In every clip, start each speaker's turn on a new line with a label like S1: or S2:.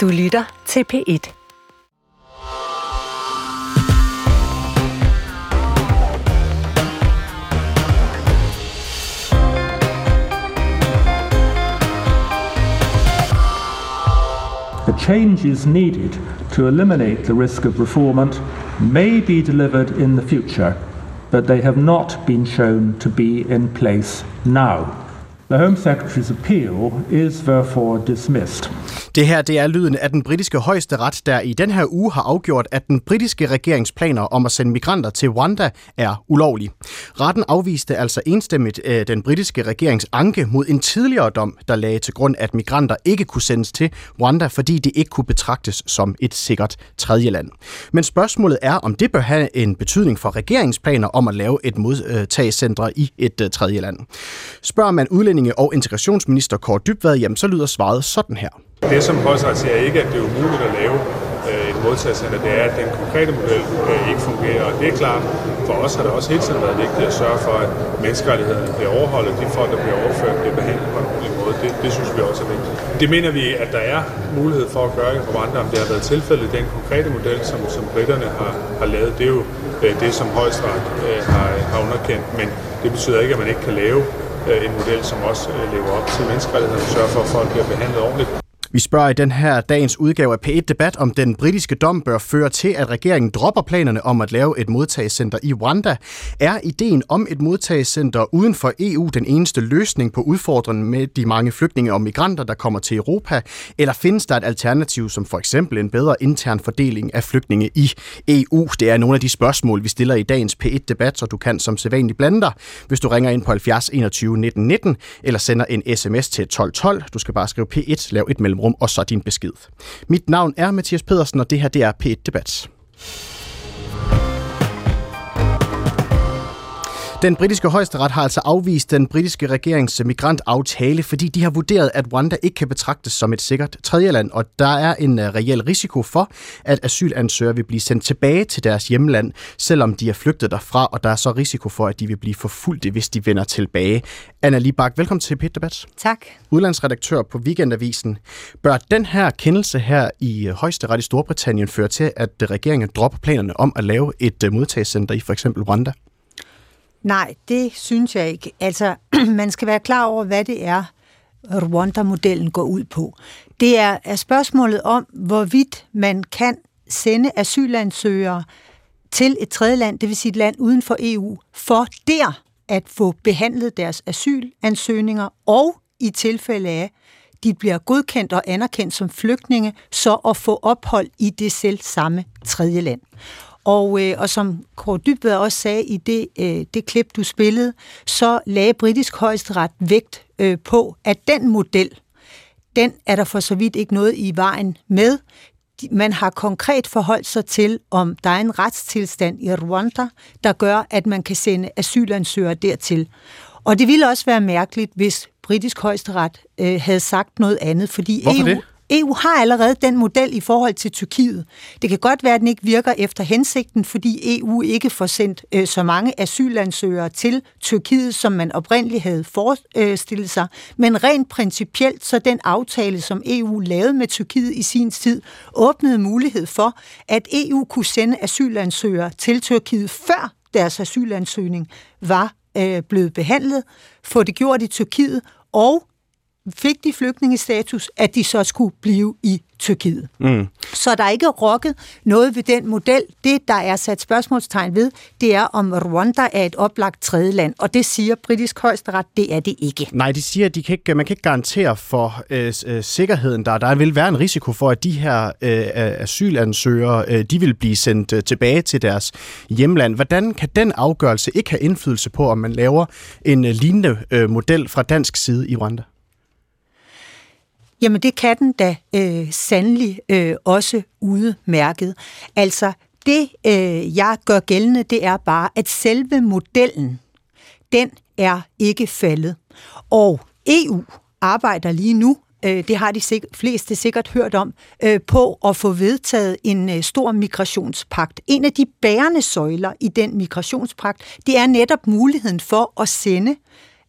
S1: Du lytter til P1.
S2: The changes needed to eliminate the risk of reformant may be delivered in the future, but they have not been shown to be in place now. The Home Secretary's appeal is therefore dismissed.
S3: Det her det er lyden af den britiske højesteret, der i den her uge har afgjort, at den britiske regeringsplaner om at sende migranter til Rwanda er ulovlig. Retten afviste altså enstemmigt øh, den britiske regerings anke mod en tidligere dom, der lagde til grund, at migranter ikke kunne sendes til Rwanda, fordi det ikke kunne betragtes som et sikkert tredjeland. Men spørgsmålet er, om det bør have en betydning for regeringsplaner om at lave et modtagscenter i et øh, tredjeland. Spørger man udlændinge- og integrationsminister Kåre Dybvad, jamen så lyder svaret sådan her.
S4: Det, som højesteret siger, er ikke, at det er umuligt at lave øh, et modtagscenter. Det er, at den konkrete model øh, ikke fungerer. Og det er klart, for os har det også hele tiden været vigtigt at sørge for, at menneskerettighederne bliver overholdt, og de folk, der bliver overført, bliver behandlet på en ordentlig måde. Det, det synes vi også er vigtigt. Det mener vi, at der er mulighed for at gøre i Rwanda, om det har været tilfældet i den konkrete model, som, som britterne har, har lavet. Det er jo øh, det, som højesteret har, har underkendt, men det betyder ikke, at man ikke kan lave en model, som også lever op til menneskerettighederne og sørger for, at folk bliver behandlet ordentligt.
S3: Vi spørger i den her dagens udgave af P1 Debat, om den britiske dom bør føre til, at regeringen dropper planerne om at lave et modtagscenter i Rwanda. Er ideen om et modtagscenter uden for EU den eneste løsning på udfordringen med de mange flygtninge og migranter, der kommer til Europa? Eller findes der et alternativ, som for eksempel en bedre intern fordeling af flygtninge i EU? Det er nogle af de spørgsmål, vi stiller i dagens P1 Debat, så du kan som sædvanligt blande dig, hvis du ringer ind på 70 21 19 19, eller sender en sms til 1212. Du skal bare skrive P1, lav et mellemrum og så din besked. Mit navn er Mathias Pedersen, og det her det er P1 Debat. Den britiske højesteret har altså afvist den britiske regerings migrantaftale, fordi de har vurderet, at Rwanda ikke kan betragtes som et sikkert tredjeland, og der er en uh, reel risiko for, at asylansøgere vil blive sendt tilbage til deres hjemland, selvom de er flygtet derfra, og der er så risiko for, at de vil blive forfulgte, hvis de vender tilbage. Anna Libak, velkommen til Pit Debat.
S5: Tak.
S3: Udlandsredaktør på Weekendavisen. Bør den her kendelse her i højesteret i Storbritannien føre til, at regeringen dropper planerne om at lave et uh, modtagscenter i for eksempel Rwanda?
S5: Nej, det synes jeg ikke. Altså, man skal være klar over, hvad det er, Rwanda-modellen går ud på. Det er, er spørgsmålet om, hvorvidt man kan sende asylansøgere til et tredje land, det vil sige et land uden for EU, for der at få behandlet deres asylansøgninger, og i tilfælde af, de bliver godkendt og anerkendt som flygtninge, så at få ophold i det selv samme tredje land. Og, øh, og som Kåre Dybvad også sagde i det, øh, det klip, du spillede, så lagde britisk højesteret vægt øh, på, at den model, den er der for så vidt ikke noget i vejen med. Man har konkret forholdt sig til, om der er en retstilstand i Rwanda, der gør, at man kan sende asylansøgere dertil. Og det ville også være mærkeligt, hvis britisk højesteret øh, havde sagt noget andet, fordi
S3: Hvorfor
S5: EU,
S3: det?
S5: EU har allerede den model i forhold til Tyrkiet. Det kan godt være, at den ikke virker efter hensigten, fordi EU ikke får sendt øh, så mange asylansøgere til Tyrkiet, som man oprindeligt havde forestillet sig. Men rent principielt, så den aftale, som EU lavede med Tyrkiet i sin tid, åbnede mulighed for, at EU kunne sende asylansøgere til Tyrkiet, før deres asylansøgning var øh, blevet behandlet, få det gjort i Tyrkiet, og fik de flygtningestatus, at de så skulle blive i Tyrkiet.
S3: Mm.
S5: Så der er ikke rokket noget ved den model. Det, der er sat spørgsmålstegn ved, det er, om Rwanda er et oplagt tredje land, og det siger britisk højesteret, det er det ikke.
S3: Nej, de siger, at de kan ikke, man kan ikke garantere for øh, øh, sikkerheden. Der, der vil være en risiko for, at de her øh, asylansøgere, øh, de vil blive sendt øh, tilbage til deres hjemland. Hvordan kan den afgørelse ikke have indflydelse på, om man laver en øh, lignende øh, model fra dansk side i Rwanda?
S5: Jamen det kan den da øh, sandelig øh, også udmærket. Altså det, øh, jeg gør gældende, det er bare, at selve modellen, den er ikke faldet. Og EU arbejder lige nu, øh, det har de sik- fleste sikkert hørt om, øh, på at få vedtaget en øh, stor migrationspagt. En af de bærende søjler i den migrationspagt, det er netop muligheden for at sende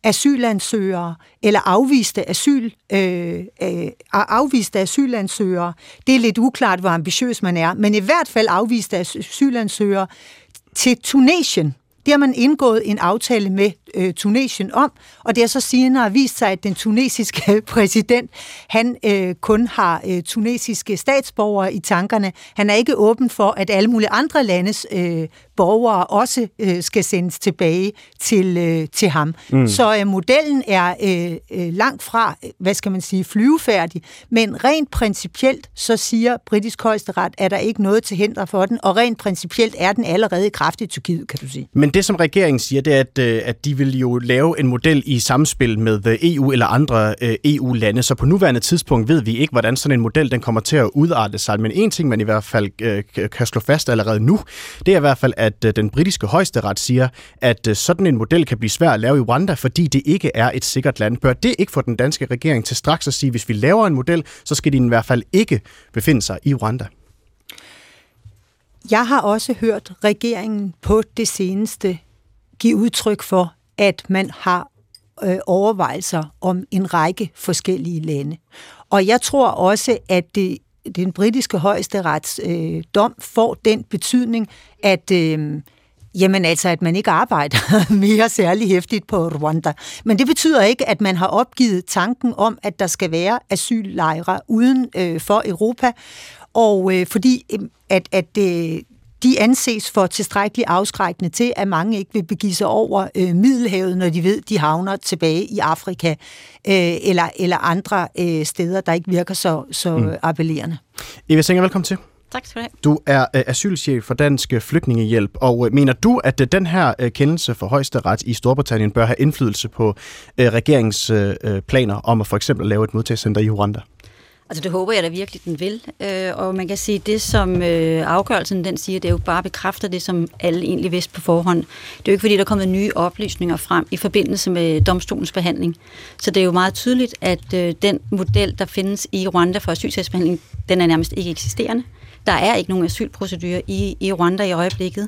S5: asylansøgere eller afviste, asyl, øh, øh, afviste asylansøgere. Det er lidt uklart, hvor ambitiøs man er, men i hvert fald afviste asylansøgere til Tunesien. Det har man indgået en aftale med øh, Tunesien om, og det har så senere vist sig, at den tunesiske præsident, han øh, kun har øh, tunesiske statsborgere i tankerne. Han er ikke åben for, at alle mulige andre landes øh, borgere også øh, skal sendes tilbage til, øh, til ham. Mm. Så øh, modellen er øh, øh, langt fra, hvad skal man sige, flyvefærdig, men rent principielt, så siger britisk højesteret, at der ikke noget til hinder for den, og rent principielt er den allerede i kraft i Tyrkiet, kan du sige.
S3: Men det, som regeringen siger, det er, at, øh, at de vil jo lave en model i samspil med øh, EU eller andre øh, EU-lande, så på nuværende tidspunkt ved vi ikke, hvordan sådan en model den kommer til at udarte sig. Men en ting, man i hvert fald kan slå fast allerede nu, det er i hvert fald, at den britiske højesteret siger, at sådan en model kan blive svær at lave i Rwanda, fordi det ikke er et sikkert land. Bør det ikke få den danske regering til straks at sige, at hvis vi laver en model, så skal de i hvert fald ikke befinde sig i Rwanda?
S5: Jeg har også hørt regeringen på det seneste give udtryk for, at man har øh, overvejelser om en række forskellige lande. Og jeg tror også, at det, den britiske højesterets øh, dom får den betydning, at øh, Jamen altså, at man ikke arbejder mere særlig hæftigt på Rwanda. Men det betyder ikke, at man har opgivet tanken om, at der skal være asyllejre uden øh, for Europa. Og øh, fordi øh, at, at øh, de anses for tilstrækkeligt afskrækkende til, at mange ikke vil begive sig over øh, Middelhavet, når de ved, de havner tilbage i Afrika øh, eller, eller andre øh, steder, der ikke virker så, så mm. appellerende.
S3: Eva Singer, velkommen til.
S1: Tak skal du have.
S3: Du er øh, asylchef for Dansk Flygtningehjælp, og øh, mener du, at øh, den her øh, kendelse for højesteret i Storbritannien bør have indflydelse på øh, regeringens øh, planer om at for eksempel lave et modtagscenter i Rwanda?
S1: Altså det håber jeg da virkelig, den vil. Øh, og man kan sige, det som øh, afgørelsen den siger, det er jo bare bekræfter det, som alle egentlig vidste på forhånd. Det er jo ikke fordi, der er kommet nye oplysninger frem i forbindelse med domstolens behandling. Så det er jo meget tydeligt, at øh, den model, der findes i Rwanda for asylsagsbehandling, den er nærmest ikke eksisterende. Der er ikke nogen asylprocedurer i, i Rwanda i øjeblikket.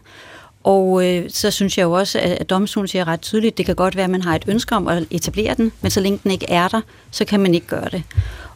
S1: Og øh, så synes jeg jo også, at, at domstolen siger ret tydeligt, det kan godt være, at man har et ønske om at etablere den, men så længe den ikke er der, så kan man ikke gøre det.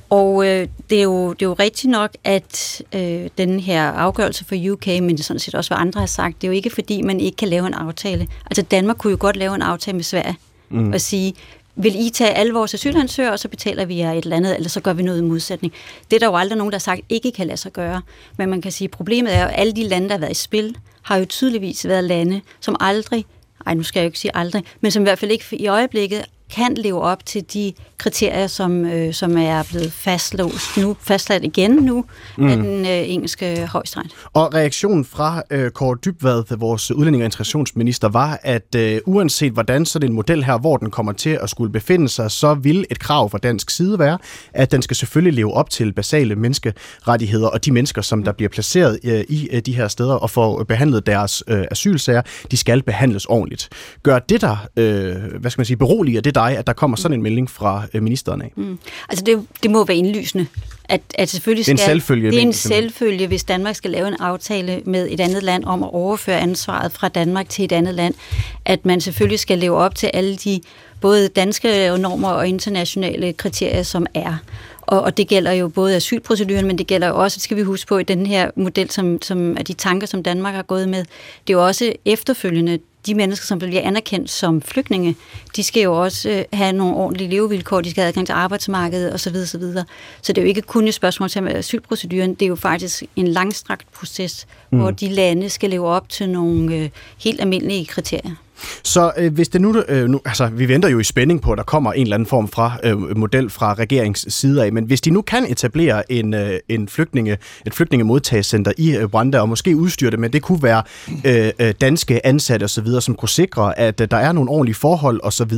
S1: Og øh, det, er jo, det er jo rigtigt nok, at øh, den her afgørelse for UK, men sådan set også, hvad andre har sagt, det er jo ikke fordi, man ikke kan lave en aftale. Altså Danmark kunne jo godt lave en aftale med Sverige mm. og sige, vil I tage alle vores asylansøgere, og så betaler vi jer et eller andet, eller så gør vi noget i modsætning. Det er der jo aldrig nogen, der har sagt, ikke kan lade sig gøre. Men man kan sige, at problemet er jo, at alle de lande, der har været i spil, har jo tydeligvis været lande, som aldrig ej, nu skal jeg jo ikke sige aldrig, men som i hvert fald ikke i øjeblikket kan leve op til de kriterier, som, øh, som er blevet fastlåst nu, fastlagt igen nu mm. af den øh, engelske højesteret.
S3: Og reaktionen fra øh, Kåre Dybvad, vores udlænding- og integrationsminister, var, at øh, uanset hvordan sådan en model her, hvor den kommer til at skulle befinde sig, så vil et krav fra dansk side være, at den skal selvfølgelig leve op til basale menneskerettigheder, og de mennesker, som der bliver placeret øh, i øh, de her steder og får behandlet deres øh, asylsager, de skal behandles ordentligt. Gør det der, øh, hvad skal man sige, beroliger det dig, at der kommer sådan en melding fra øh, ministeren af? Mm.
S1: Altså det, det må være indlysende. At, at selvfølgelig skal,
S3: det er en selvfølge.
S1: Det er en selvfølge, hvis Danmark skal lave en aftale med et andet land om at overføre ansvaret fra Danmark til et andet land, at man selvfølgelig skal leve op til alle de både danske normer og internationale kriterier, som er. Og, og det gælder jo både asylproceduren, men det gælder jo også, det skal vi huske på, i den her model, som, som er de tanker, som Danmark har gået med, det er jo også efterfølgende de mennesker, som bliver anerkendt som flygtninge, de skal jo også øh, have nogle ordentlige levevilkår, de skal have adgang til arbejdsmarkedet osv. osv. Så det er jo ikke kun et spørgsmål til asylproceduren, det er jo faktisk en langstrakt proces, mm. hvor de lande skal leve op til nogle øh, helt almindelige kriterier.
S3: Så øh, hvis det nu, øh, nu, altså vi venter jo i spænding på, at der kommer en eller anden form fra øh, model fra regerings side af, men hvis de nu kan etablere en, øh, en flygtninge, et flygtningemodtagscenter i øh, Rwanda, og måske udstyre det, men det kunne være øh, øh danske ansatte osv., som kunne sikre, at øh, der er nogle ordentlige forhold osv.,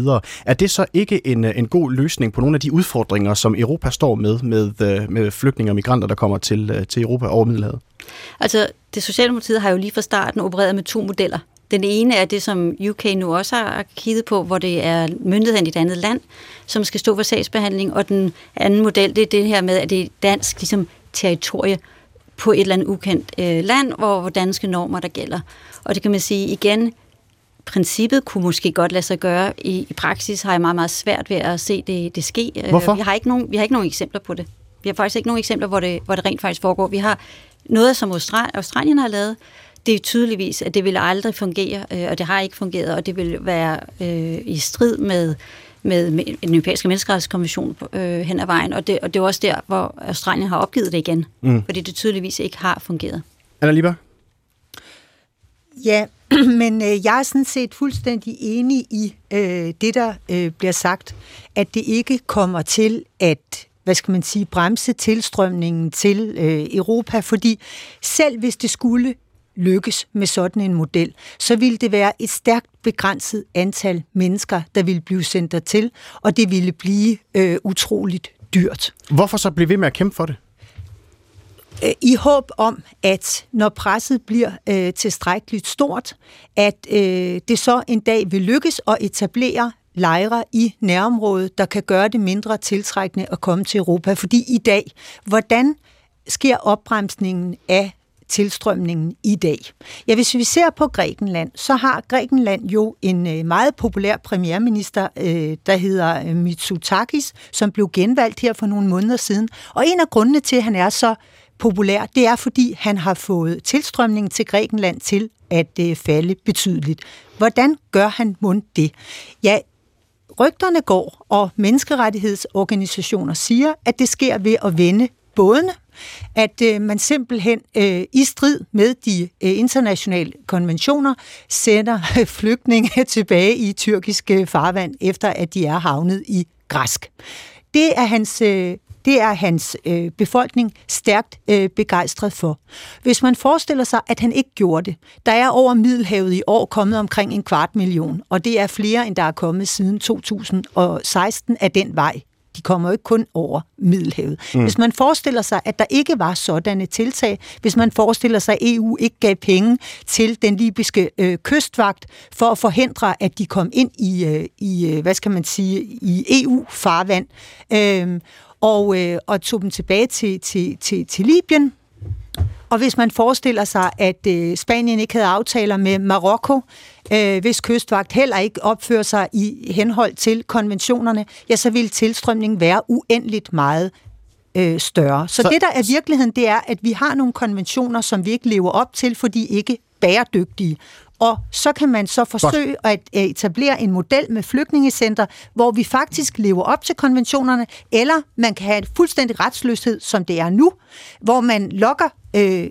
S3: er det så ikke en, øh, en god løsning på nogle af de udfordringer, som Europa står med, med, øh, med flygtninge og migranter, der kommer til, øh, til Europa over Middelhavet?
S1: Altså, det Socialdemokratiet har jo lige fra starten opereret med to modeller. Den ene er det, som UK nu også har kigget på, hvor det er myndigheden i et andet land, som skal stå for sagsbehandling, og den anden model, det er det her med, at det er dansk ligesom, territorie på et eller andet ukendt øh, land, hvor, hvor danske normer der gælder. Og det kan man sige igen, princippet kunne måske godt lade sig gøre. I, i praksis har jeg meget, meget svært ved at se det, det ske. Øh,
S3: Hvorfor?
S1: Vi har, ikke nogen, vi har ikke nogen eksempler på det. Vi har faktisk ikke nogen eksempler, hvor det, hvor det rent faktisk foregår. Vi har noget, som Austral- Australien har lavet. Det er tydeligvis, at det vil aldrig fungere, øh, og det har ikke fungeret, og det vil være øh, i strid med med, med den europæiske menneskerettighedskonvention øh, hen ad vejen, og det, og det er også der, hvor Australien har opgivet det igen, mm. fordi det tydeligvis ikke har fungeret.
S3: Anna Lieber?
S5: Ja, men øh, jeg er sådan set fuldstændig enig i øh, det, der øh, bliver sagt, at det ikke kommer til at hvad skal man sige, bremse tilstrømningen til øh, Europa, fordi selv hvis det skulle lykkes med sådan en model, så ville det være et stærkt begrænset antal mennesker, der ville blive sendt dertil, og det ville blive øh, utroligt dyrt.
S3: Hvorfor så blive ved med at kæmpe for det?
S5: Øh, i håb om, at når presset bliver øh, tilstrækkeligt stort, at øh, det så en dag vil lykkes at etablere lejre i nærområdet, der kan gøre det mindre tiltrækkende at komme til Europa. Fordi i dag, hvordan sker opbremsningen af tilstrømningen i dag. Ja, hvis vi ser på Grækenland, så har Grækenland jo en øh, meget populær premierminister, øh, der hedder øh, Mitsotakis, som blev genvalgt her for nogle måneder siden. Og en af grundene til, at han er så populær, det er, fordi han har fået tilstrømningen til Grækenland til at falde betydeligt. Hvordan gør han mund det? Ja, rygterne går, og menneskerettighedsorganisationer siger, at det sker ved at vende bådene, at øh, man simpelthen øh, i strid med de øh, internationale konventioner sender øh, flygtninge tilbage i tyrkiske øh, farvand, efter at de er havnet i græsk. Det er hans øh, det er hans øh, befolkning stærkt øh, begejstret for. Hvis man forestiller sig, at han ikke gjorde det, der er over Middelhavet i år kommet omkring en kvart million, og det er flere, end der er kommet siden 2016 af den vej. De kommer jo ikke kun over Middelhavet. Mm. Hvis man forestiller sig, at der ikke var sådanne tiltag, hvis man forestiller sig, at EU ikke gav penge til den libyske øh, kystvagt for at forhindre, at de kom ind i, øh, i øh, hvad skal man sige, i EU-farvand, øh, og, øh, og tog dem tilbage til, til, til, til Libyen, og hvis man forestiller sig, at øh, Spanien ikke havde aftaler med Marokko, øh, hvis kystvagt heller ikke opfører sig i henhold til konventionerne, ja, så vil tilstrømningen være uendeligt meget øh, større. Så, så det, der er virkeligheden, det er, at vi har nogle konventioner, som vi ikke lever op til, fordi ikke bæredygtige. Og så kan man så forsøge Godt. at etablere en model med flygtningecenter, hvor vi faktisk lever op til konventionerne, eller man kan have en fuldstændig retsløshed, som det er nu, hvor man lokker øh,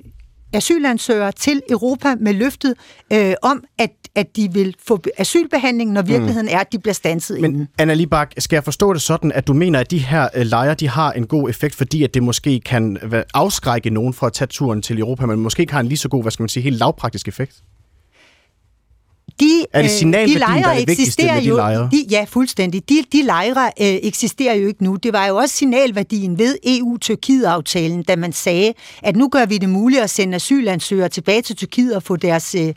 S5: asylansøgere til Europa med løftet øh, om, at, at de vil få asylbehandling, når virkeligheden mm. er, at de bliver stanset
S3: Men inden. Anna Libak, skal jeg forstå det sådan, at du mener, at de her øh, lejre de har en god effekt, fordi at det måske kan afskrække nogen fra at tage turen til Europa, men måske ikke har en lige så god, hvad skal man sige, helt lavpraktisk effekt?
S5: De,
S3: er det øh, de lejre der er vigtigste med de lejre?
S5: De, ja, fuldstændig. De, de lejre øh, eksisterer jo ikke nu. Det var jo også signalværdien ved EU-Tyrkiet-aftalen, da man sagde, at nu gør vi det muligt at sende asylansøgere tilbage til Tyrkiet og få deres øh,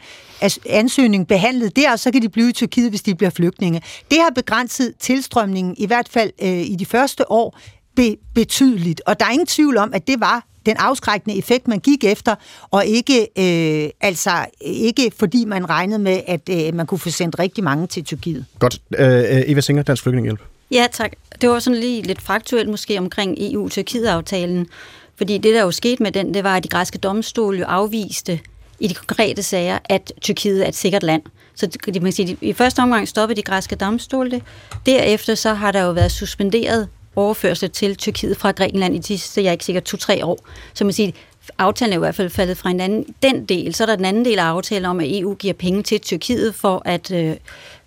S5: ansøgning behandlet der, og så kan de blive i Tyrkiet, hvis de bliver flygtninge. Det har begrænset tilstrømningen, i hvert fald øh, i de første år, be- betydeligt. Og der er ingen tvivl om, at det var den afskrækkende effekt, man gik efter, og ikke, øh, altså, ikke fordi man regnede med, at øh, man kunne få sendt rigtig mange til Tyrkiet.
S3: Godt. Øh, Eva Singer, Dansk Flygtningehjælp.
S1: Ja, tak. Det var sådan lige lidt faktuelt måske omkring EU-Tyrkiet-aftalen. Fordi det, der jo skete med den, det var, at de græske domstole jo afviste i de konkrete sager, at Tyrkiet er et sikkert land. Så det, man kan sige, i første omgang stoppede de græske domstole det. Derefter så har der jo været suspenderet overførsel til Tyrkiet fra Grækenland i de sidste, jeg er ikke sikkert, to-tre år. Så man siger, aftalen er i hvert fald faldet fra en anden, den del. Så er der den anden del af aftalen om, at EU giver penge til Tyrkiet for at, øh,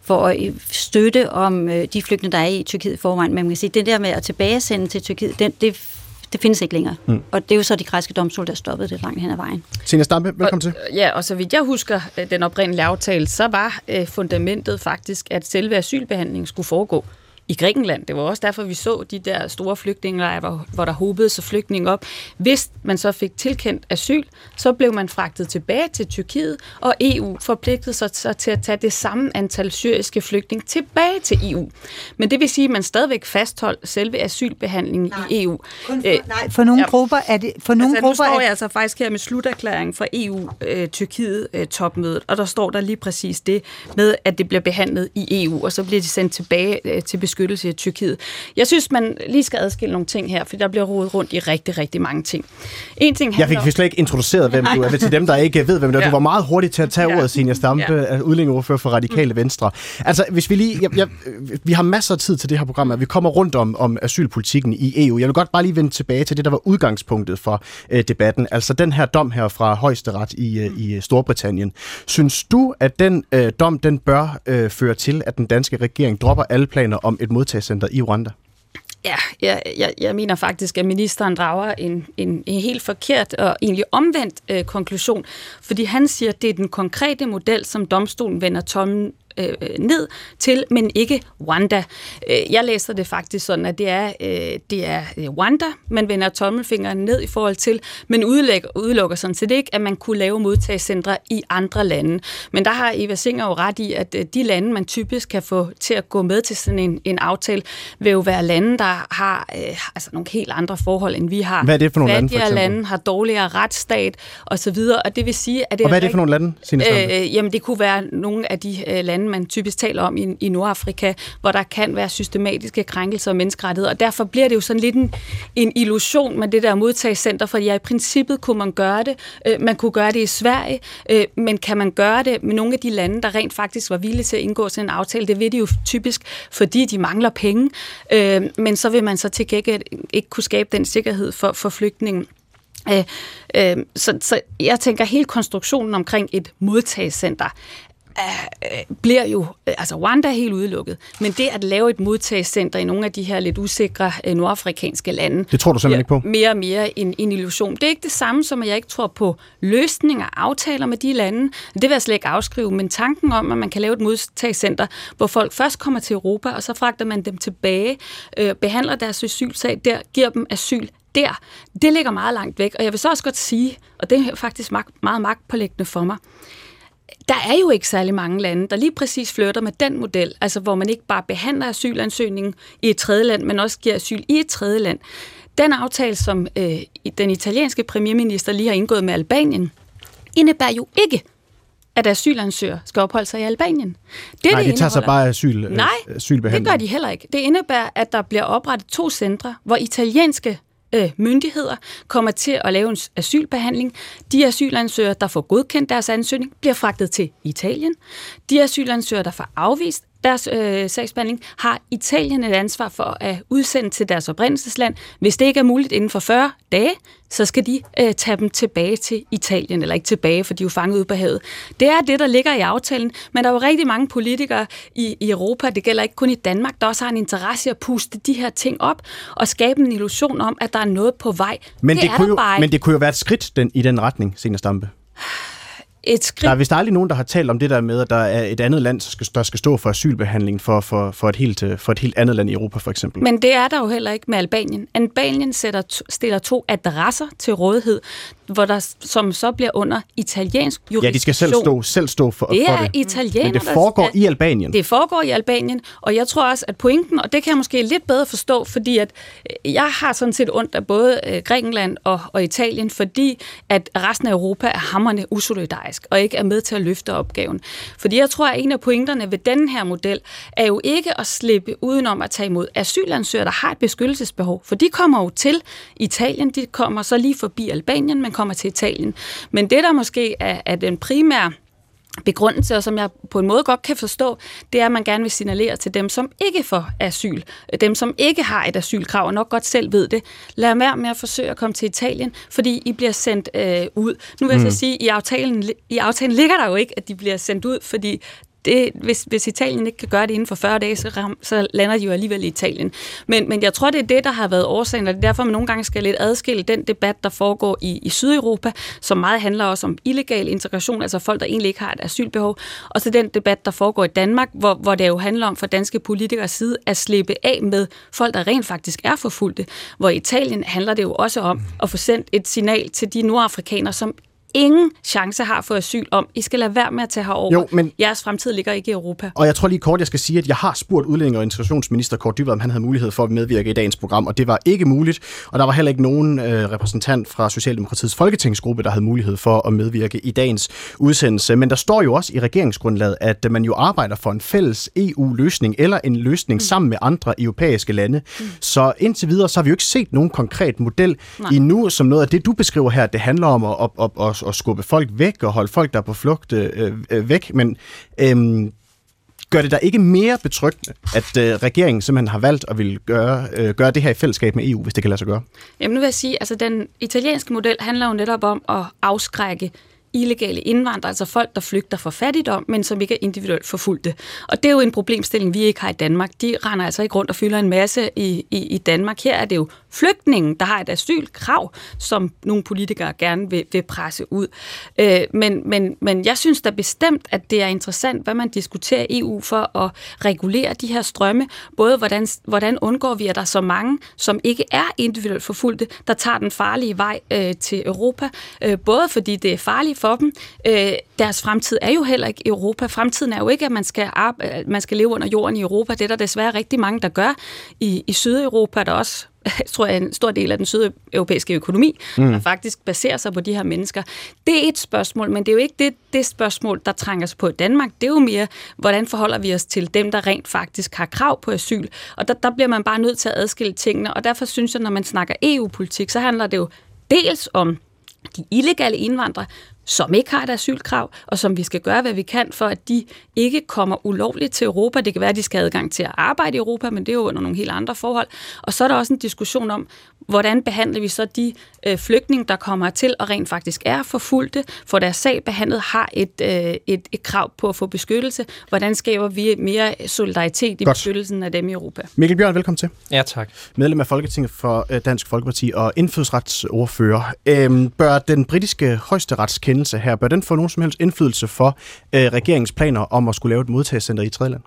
S1: for at støtte om øh, de flygtninge, der er i Tyrkiet i forvejen. Men man kan sige, det der med at tilbagesende til Tyrkiet, det, det, det findes ikke længere. Mm. Og det er jo så de græske domstole, der stoppede det langt hen ad vejen.
S3: Tina Stampe, velkommen til.
S6: Ja, og så vidt jeg husker den oprindelige aftale, så var fundamentet faktisk, at selve asylbehandlingen skulle foregå i Grækenland. Det var også derfor, vi så de der store flygtningelejre, hvor, hvor der hobede sig flygtninge op. Hvis man så fik tilkendt asyl, så blev man fragtet tilbage til Tyrkiet, og EU forpligtede sig så til at tage det samme antal syriske flygtninge tilbage til EU. Men det vil sige, at man stadigvæk fastholdt selve asylbehandlingen nej, i EU.
S5: Kun for, øh, nej, for nogle ja, grupper er det... For nogle
S6: altså,
S5: grupper
S6: nu står
S5: er...
S6: jeg altså faktisk her med sluterklæringen fra EU-Tyrkiet-topmødet, øh, og der står der lige præcis det med, at det bliver behandlet i EU, og så bliver de sendt tilbage øh, til beskyttelse i Tyrkiet. Jeg synes, man lige skal adskille nogle ting her, for der bliver rodet rundt i rigtig, rigtig mange ting.
S3: En ting jeg fik slet ikke introduceret, hvem du er. Til dem, der ikke ved, hvem du er. Du var meget hurtig til at tage ja. ordet, Senior Stampe, ja. udlændingeordfører for Radikale mm. Venstre. Altså, hvis vi lige... Jeg, jeg, vi har masser af tid til det her program, at vi kommer rundt om, om asylpolitikken i EU. Jeg vil godt bare lige vende tilbage til det, der var udgangspunktet for øh, debatten. Altså den her dom her fra højesteret i, øh, i Storbritannien. Synes du, at den øh, dom, den bør øh, føre til, at den danske regering dropper alle planer om et modtagscenter i Rwanda?
S6: Ja, jeg, jeg, jeg mener faktisk, at ministeren drager en, en, en helt forkert og egentlig omvendt øh, konklusion, fordi han siger, at det er den konkrete model, som domstolen vender tommen øh, ned til, men ikke Rwanda. Øh, jeg læser det faktisk sådan, at det er, øh, det er øh, Rwanda, man vender tommelfingeren ned i forhold til, men udelukker, udelukker sådan set ikke, at man kunne lave modtagscentre i andre lande. Men der har Eva Singer jo ret i, at øh, de lande, man typisk kan få til at gå med til sådan en, en aftale, vil jo være lande, der har øh, altså nogle helt andre forhold, end vi har.
S3: Hvad er det for nogle lande,
S6: for eksempel? lande har dårligere retsstat osv., og det vil sige, at det
S3: og hvad er det for nogle lande,
S6: øh, Jamen, det kunne være nogle af de øh, lande, lande, man typisk taler om i, i Nordafrika, hvor der kan være systematiske krænkelser af menneskerettigheder. Og derfor bliver det jo sådan lidt en, en illusion med det der modtagscenter, for ja, i princippet kunne man gøre det. Øh, man kunne gøre det i Sverige, øh, men kan man gøre det med nogle af de lande, der rent faktisk var villige til at indgå sådan en aftale? Det vil de jo typisk, fordi de mangler penge. Øh, men så vil man så til gengæld ikke kunne skabe den sikkerhed for, for flygtningen. Øh, øh, så, så jeg tænker, hele konstruktionen omkring et modtagscenter bliver jo, øh, altså Rwanda er helt udelukket, men det at lave et modtagscenter i nogle af de her lidt usikre øh, nordafrikanske lande,
S3: det tror du simpelthen ikke på?
S6: Mere og mere en, en illusion. Det er ikke det samme som, at jeg ikke tror på løsninger, aftaler med de lande. Det vil jeg slet ikke afskrive, men tanken om, at man kan lave et modtagscenter, hvor folk først kommer til Europa, og så fragter man dem tilbage, øh, behandler deres asylsag der, giver dem asyl der, det ligger meget langt væk. Og jeg vil så også godt sige, og det er faktisk meget magtpålæggende for mig, der er jo ikke særlig mange lande, der lige præcis flytter med den model, altså hvor man ikke bare behandler asylansøgningen i et tredje land, men også giver asyl i et tredje land. Den aftale, som øh, den italienske premierminister lige har indgået med Albanien, indebærer jo ikke, at asylansøgere skal opholde sig i Albanien.
S3: Det, Nej, det de tager sig bare asyl,
S6: Nej,
S3: asylbehandling.
S6: det gør de heller ikke. Det indebærer, at der bliver oprettet to centre, hvor italienske øh, myndigheder kommer til at lave en asylbehandling. De asylansøgere, der får godkendt deres ansøgning, bliver fragtet til Italien. De asylansøgere, der får afvist deres øh, sagsbehandling, har Italien et ansvar for at udsende til deres oprindelsesland. Hvis det ikke er muligt inden for 40 dage, så skal de øh, tage dem tilbage til Italien, eller ikke tilbage, for de er jo fanget ude på havet. Det er det, der ligger i aftalen, men der er jo rigtig mange politikere i, i Europa, det gælder ikke kun i Danmark, der også har en interesse i at puste de her ting op og skabe en illusion om, at der er noget på vej.
S3: Men det, det, kunne, jo, men det kunne jo være et skridt den, i den retning, Senior Stampe
S6: et skridt...
S3: Der er vist aldrig nogen, der har talt om det der med, at der er et andet land, der skal, der skal stå for asylbehandling for, for, for, et helt, for et helt andet land i Europa, for eksempel.
S6: Men det er der jo heller ikke med Albanien. Albanien sætter, stiller to adresser til rådighed, hvor der, som så bliver under italiensk jurisdiktion.
S3: Ja, de skal selv stå, selv stå for,
S6: det
S3: er
S6: for det. italiener,
S3: Men det foregår der, i Albanien.
S6: Det foregår i Albanien, og jeg tror også, at pointen, og det kan jeg måske lidt bedre forstå, fordi at øh, jeg har sådan set ondt af både øh, Grækenland og, og Italien, fordi at resten af Europa er hammerne usolidarisk, og ikke er med til at løfte opgaven. Fordi jeg tror, at en af pointerne ved den her model er jo ikke at slippe udenom at tage imod asylansøgere, der har et beskyttelsesbehov, for de kommer jo til Italien, de kommer så lige forbi Albanien, men kommer til Italien. Men det, der måske er, er den primære begrundelse, og som jeg på en måde godt kan forstå, det er, at man gerne vil signalere til dem, som ikke får asyl, dem, som ikke har et asylkrav, og nok godt selv ved det, lad være med at forsøge at komme til Italien, fordi I bliver sendt øh, ud. Nu vil jeg mm. så sige, i aftalen, i aftalen ligger der jo ikke, at de bliver sendt ud, fordi det, hvis, hvis Italien ikke kan gøre det inden for 40 dage, så, ram, så lander de jo alligevel i Italien. Men, men jeg tror, det er det, der har været årsagen, og det er derfor, man nogle gange skal lidt adskille den debat, der foregår i, i Sydeuropa, som meget handler også om illegal integration, altså folk, der egentlig ikke har et asylbehov, og så den debat, der foregår i Danmark, hvor, hvor det jo handler om fra danske politikers side at slippe af med folk, der rent faktisk er forfulgte. Hvor i Italien handler det jo også om at få sendt et signal til de nordafrikanere, som ingen chance har for asyl om, I skal lade være med at tage herover. Jo, men... Jeres fremtid ligger ikke i Europa.
S3: Og jeg tror lige kort, jeg skal sige, at jeg har spurgt udlænding- og integrationsminister Kort Dybvad, om han havde mulighed for at medvirke i dagens program, og det var ikke muligt. Og der var heller ikke nogen øh, repræsentant fra Socialdemokratiets folketingsgruppe, der havde mulighed for at medvirke i dagens udsendelse. Men der står jo også i regeringsgrundlaget, at man jo arbejder for en fælles EU-løsning, eller en løsning mm. sammen med andre europæiske lande. Mm. Så indtil videre, så har vi jo ikke set nogen konkret model Nej. endnu, som noget af det, du beskriver her, det handler om at, at, at, at at skubbe folk væk og holde folk, der er på flugt, øh, øh, øh væk. Men øh, gør det da ikke mere betryggende, at øh, regeringen simpelthen har valgt at ville gøre, øh, gøre det her i fællesskab med EU, hvis det kan lade sig gøre?
S6: Jamen nu vil jeg sige, altså den italienske model handler jo netop om at afskrække illegale indvandrere, altså folk, der flygter fra fattigdom, men som ikke er individuelt forfulgte. Og det er jo en problemstilling, vi ikke har i Danmark. De render altså ikke rundt og fylder en masse i, i, i Danmark. Her er det jo flygtningen, der har et asylkrav, som nogle politikere gerne vil, vil presse ud. Øh, men, men, men jeg synes da bestemt, at det er interessant, hvad man diskuterer i EU for at regulere de her strømme. Både hvordan, hvordan undgår vi, at der er så mange, som ikke er individuelt forfulgte, der tager den farlige vej øh, til Europa. Øh, både fordi det er farligt for dem. Øh, deres fremtid er jo heller ikke Europa. Fremtiden er jo ikke, at man skal, arbejde, man skal leve under jorden i Europa. Det er der desværre rigtig mange, der gør. I, i Sydeuropa er der også tror jeg, en stor del af den sydeuropæiske økonomi, mm. der faktisk baserer sig på de her mennesker. Det er et spørgsmål, men det er jo ikke det, det spørgsmål, der trænger sig på i Danmark. Det er jo mere, hvordan forholder vi os til dem, der rent faktisk har krav på asyl. Og der, der bliver man bare nødt til at adskille tingene, og derfor synes jeg, når man snakker EU-politik, så handler det jo dels om de illegale indvandrere, som ikke har et asylkrav, og som vi skal gøre, hvad vi kan for, at de ikke kommer ulovligt til Europa. Det kan være, at de skal have adgang til at arbejde i Europa, men det er jo under nogle helt andre forhold. Og så er der også en diskussion om, hvordan behandler vi så de øh, flygtninge, der kommer til og rent faktisk er forfulgte, for deres sag behandlet, har et, øh, et, et krav på at få beskyttelse. Hvordan skaber vi mere solidaritet i Godt. beskyttelsen af dem i Europa?
S3: Mikkel Bjørn, velkommen til.
S7: Ja, tak.
S3: Medlem af Folketinget for øh, Dansk Folkeparti og indfødsretsordfører. Øhm, bør den britiske højesteretskendelse her, bør den få nogen som helst indflydelse for øh, regeringens planer om at skulle lave et modtagscenter i Tredjeland?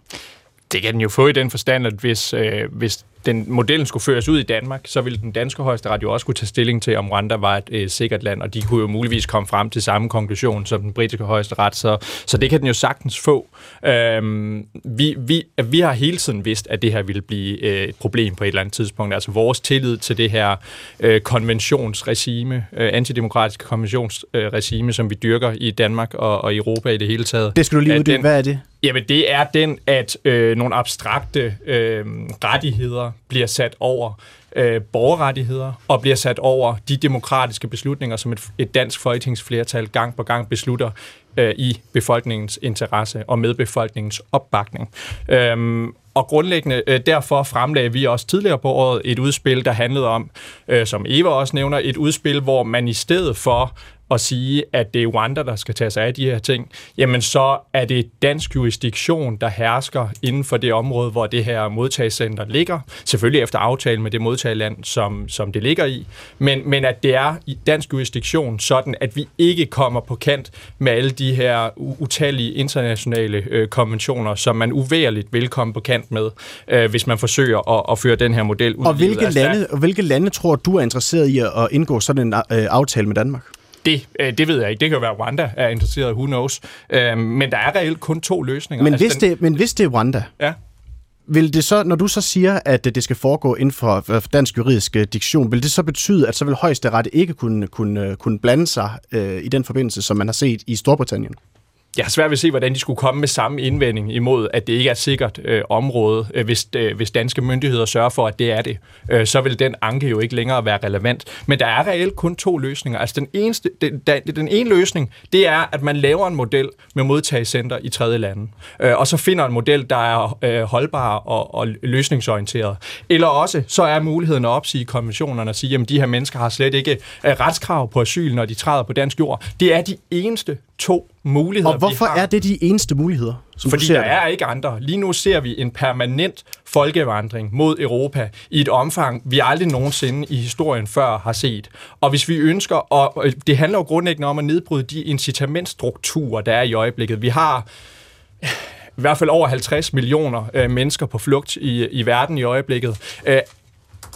S7: Det kan den jo få i den forstand, at hvis, øh, hvis den modellen skulle føres ud i Danmark, så ville den danske højesteret jo også kunne tage stilling til, om Rwanda var et øh, sikkert land, og de kunne jo muligvis komme frem til samme konklusion som den britiske højesteret, så, så det kan den jo sagtens få. Øhm, vi, vi, vi har hele tiden vidst, at det her ville blive øh, et problem på et eller andet tidspunkt. Altså vores tillid til det her øh, konventionsregime, øh, antidemokratiske konventionsregime, øh, som vi dyrker i Danmark og, og Europa i det hele taget.
S3: Det skal du lige uddybe. Hvad er det?
S7: Jamen, det er den, at øh, nogle abstrakte øh, rettigheder bliver sat over øh, borgerrettigheder og bliver sat over de demokratiske beslutninger, som et, et dansk folketingsflertal gang på gang beslutter øh, i befolkningens interesse og med befolkningens opbakning. Øhm, og grundlæggende øh, derfor fremlagde vi også tidligere på året et udspil, der handlede om, øh, som Eva også nævner, et udspil, hvor man i stedet for at sige, at det er Rwanda, der skal tage sig af de her ting, jamen så er det dansk jurisdiktion, der hersker inden for det område, hvor det her modtagscenter ligger. Selvfølgelig efter aftale med det modtagerland, som, som det ligger i. Men, men at det er i dansk jurisdiktion sådan, at vi ikke kommer på kant med alle de her utallige internationale øh, konventioner, som man uværligt vil komme på kant med, øh, hvis man forsøger at, at føre den her model ud.
S3: Og hvilke, altså, lande, og hvilke lande tror du er interesseret i at indgå sådan en øh, aftale med Danmark?
S7: Det, øh, det ved jeg ikke. Det kan jo være, at Rwanda er interesseret, who knows. Øh, men der er reelt kun to løsninger.
S3: Men, altså, hvis, den... det, men hvis det er Rwanda, ja. vil det så, når du så siger, at det skal foregå inden for dansk juridisk øh, diktion, vil det så betyde, at så vil højesteret ikke kunne, kunne, kunne blande sig øh, i den forbindelse, som man har set i Storbritannien?
S7: Jeg har svært ved at se, hvordan de skulle komme med samme indvending imod, at det ikke er et sikkert øh, område, øh, hvis, øh, hvis danske myndigheder sørger for, at det er det. Øh, så vil den anke jo ikke længere være relevant. Men der er reelt kun to løsninger. Altså den, eneste, den, den, den ene løsning, det er, at man laver en model med modtagecenter i tredje lande, øh, og så finder en model, der er øh, holdbar og, og løsningsorienteret. Eller også, så er muligheden at opsige konventionerne og sige, at de her mennesker har slet ikke øh, retskrav på asyl, når de træder på dansk jord. Det er de eneste to muligheder,
S3: Og hvorfor er det de eneste muligheder, som
S7: Fordi der
S3: det?
S7: er ikke andre. Lige nu ser vi en permanent folkevandring mod Europa i et omfang, vi aldrig nogensinde i historien før har set. Og hvis vi ønsker, og og det handler jo grundlæggende om at nedbryde de incitamentstrukturer, der er i øjeblikket. Vi har i hvert fald over 50 millioner øh, mennesker på flugt i, i verden i øjeblikket. Øh,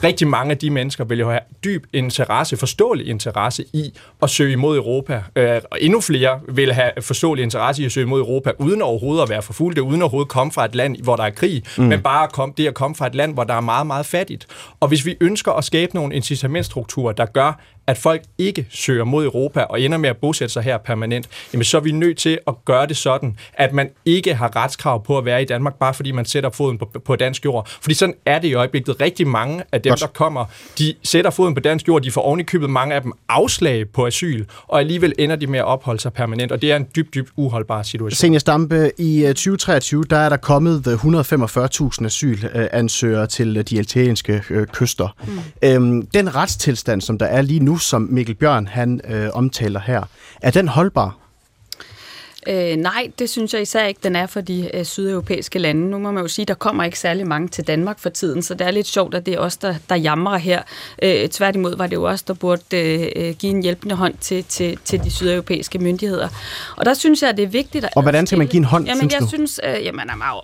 S7: rigtig mange af de mennesker vil jo have dyb interesse, forståelig interesse i at søge imod Europa. Øh, og endnu flere vil have forståelig interesse i at søge imod Europa, uden overhovedet at være forfulgte, uden overhovedet at komme fra et land, hvor der er krig, mm. men bare komme, det at komme fra et land, hvor der er meget, meget fattigt. Og hvis vi ønsker at skabe nogle incitamentstrukturer, der gør, at folk ikke søger mod Europa og ender med at bosætte sig her permanent, jamen så er vi nødt til at gøre det sådan, at man ikke har retskrav på at være i Danmark, bare fordi man sætter foden på, på dansk jord. Fordi sådan er det i øjeblikket. Rigtig mange af dem, der kommer, de sætter foden på dansk jord, de får ovenikøbet mange af dem afslag på asyl, og alligevel ender de med at opholde sig permanent, og det er en dybt, dybt uholdbar situation.
S3: Senior Stampe, i øh, 2023 der er der kommet øh, 145.000 asylansøgere til øh, de italienske øh, kyster. Mm. Øhm, den retstilstand, som der er lige nu, som Mikkel Bjørn han øh, omtaler her, er den holdbar?
S6: Øh, nej, det synes jeg især ikke, den er for de øh, sydeuropæiske lande. Nu må man jo sige, der kommer ikke særlig mange til Danmark for tiden, så det er lidt sjovt, at det er os, der, der jamrer her. Øh, tværtimod var det jo os, der burde øh, give en hjælpende hånd til, til, til de sydeuropæiske myndigheder. Og der synes jeg, at det er vigtigt at...
S3: Og hvordan skal man give en hånd,
S6: Jamen,
S3: synes
S6: jeg
S3: du?
S6: synes, øh, jamen, der er meget,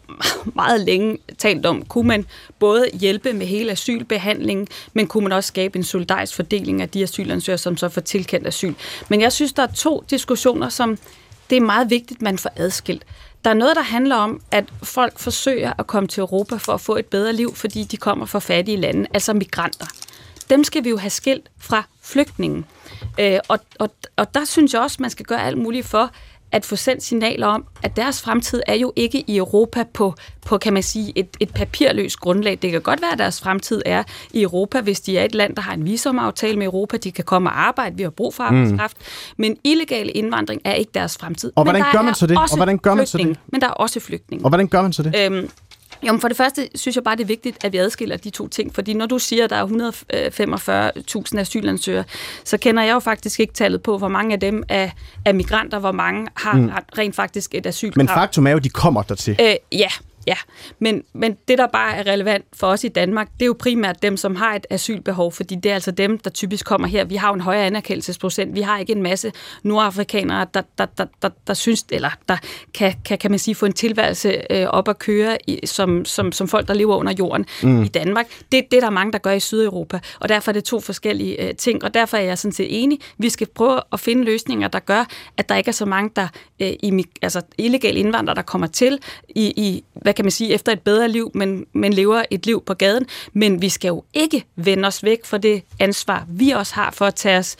S6: meget længe talt om, kunne man både hjælpe med hele asylbehandlingen, men kunne man også skabe en solidarisk fordeling af de asylansøgere, som så får tilkendt asyl. Men jeg synes, der er to diskussioner, som det er meget vigtigt, man får adskilt. Der er noget, der handler om, at folk forsøger at komme til Europa for at få et bedre liv, fordi de kommer fra fattige lande, altså migranter. Dem skal vi jo have skilt fra flygtningen. Øh, og, og, og der synes jeg også, man skal gøre alt muligt for at få sendt signaler om, at deres fremtid er jo ikke i Europa på, på kan man sige, et, et papirløst grundlag. Det kan godt være, at deres fremtid er i Europa, hvis de er et land, der har en visumaftale med Europa. De kan komme og arbejde, vi har brug for arbejdskraft. Mm. Men illegal indvandring er ikke deres fremtid.
S3: Og hvordan
S6: Men der
S3: gør man så det? Og hvordan gør man så det?
S6: Men der er også flygtninge.
S3: Og hvordan gør man så det?
S6: Øhm, jo, for det første synes jeg bare, det er vigtigt, at vi adskiller de to ting. Fordi når du siger, at der er 145.000 asylansøgere, så kender jeg jo faktisk ikke tallet på, hvor mange af dem er, er migranter, hvor mange har mm. rent faktisk et asylkrav.
S3: Men faktum er jo, at de kommer dertil.
S6: Øh, ja, ja. Men, men det, der bare er relevant for os i Danmark, det er jo primært dem, som har et asylbehov, fordi det er altså dem, der typisk kommer her. Vi har jo en højere anerkendelsesprocent. Vi har ikke en masse nordafrikanere, der, der, der, der, der synes, eller der kan, kan, kan man sige, få en tilværelse øh, op at køre i, som, som, som folk, der lever under jorden mm. i Danmark. Det er det, der er mange, der gør i Sydeuropa, og derfor er det to forskellige øh, ting, og derfor er jeg sådan set enig. Vi skal prøve at finde løsninger, der gør, at der ikke er så mange, der øh, i, altså illegale indvandrere, der kommer til i, i hvad kan man sige, efter et bedre liv, men, men lever et liv på gaden. Men vi skal jo ikke vende os væk fra det ansvar, vi også har for at tage os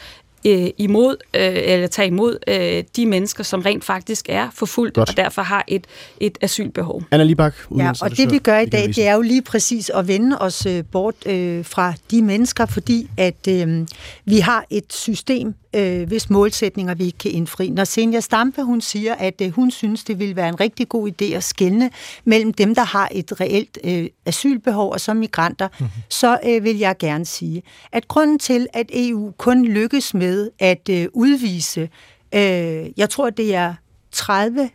S6: øh, imod, øh, eller tage imod øh, de mennesker, som rent faktisk er forfulgt
S3: Godt.
S6: og derfor har et, et asylbehov.
S3: Anna Libak,
S5: Ja, og det vi gør i dag, det er jo lige præcis at vende os øh, bort øh, fra de mennesker, fordi at øh, vi har et system, øh, hvis målsætninger vi ikke kan indfri. Når Senja Stampe hun siger, at øh, hun synes, det vil være en rigtig god idé at skelne mellem dem, der har et reelt øh, asylbehov og så migranter, mm-hmm. så øh, vil jeg gerne sige, at grunden til, at EU kun lykkes med at øh, udvise, øh, jeg tror det er 30,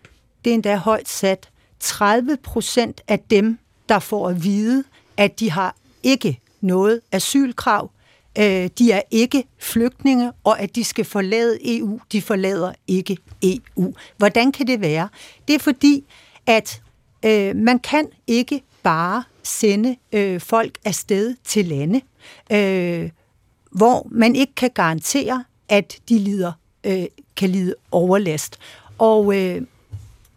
S5: det er endda højt sat, 30 procent af dem, der får at vide, at de har ikke noget asylkrav, øh, de er ikke flygtninge, og at de skal forlade EU, de forlader ikke EU. Hvordan kan det være? Det er fordi, at øh, man kan ikke bare sende øh, folk afsted til lande, øh, hvor man ikke kan garantere, at de lider, øh, kan lide overlast. Og øh,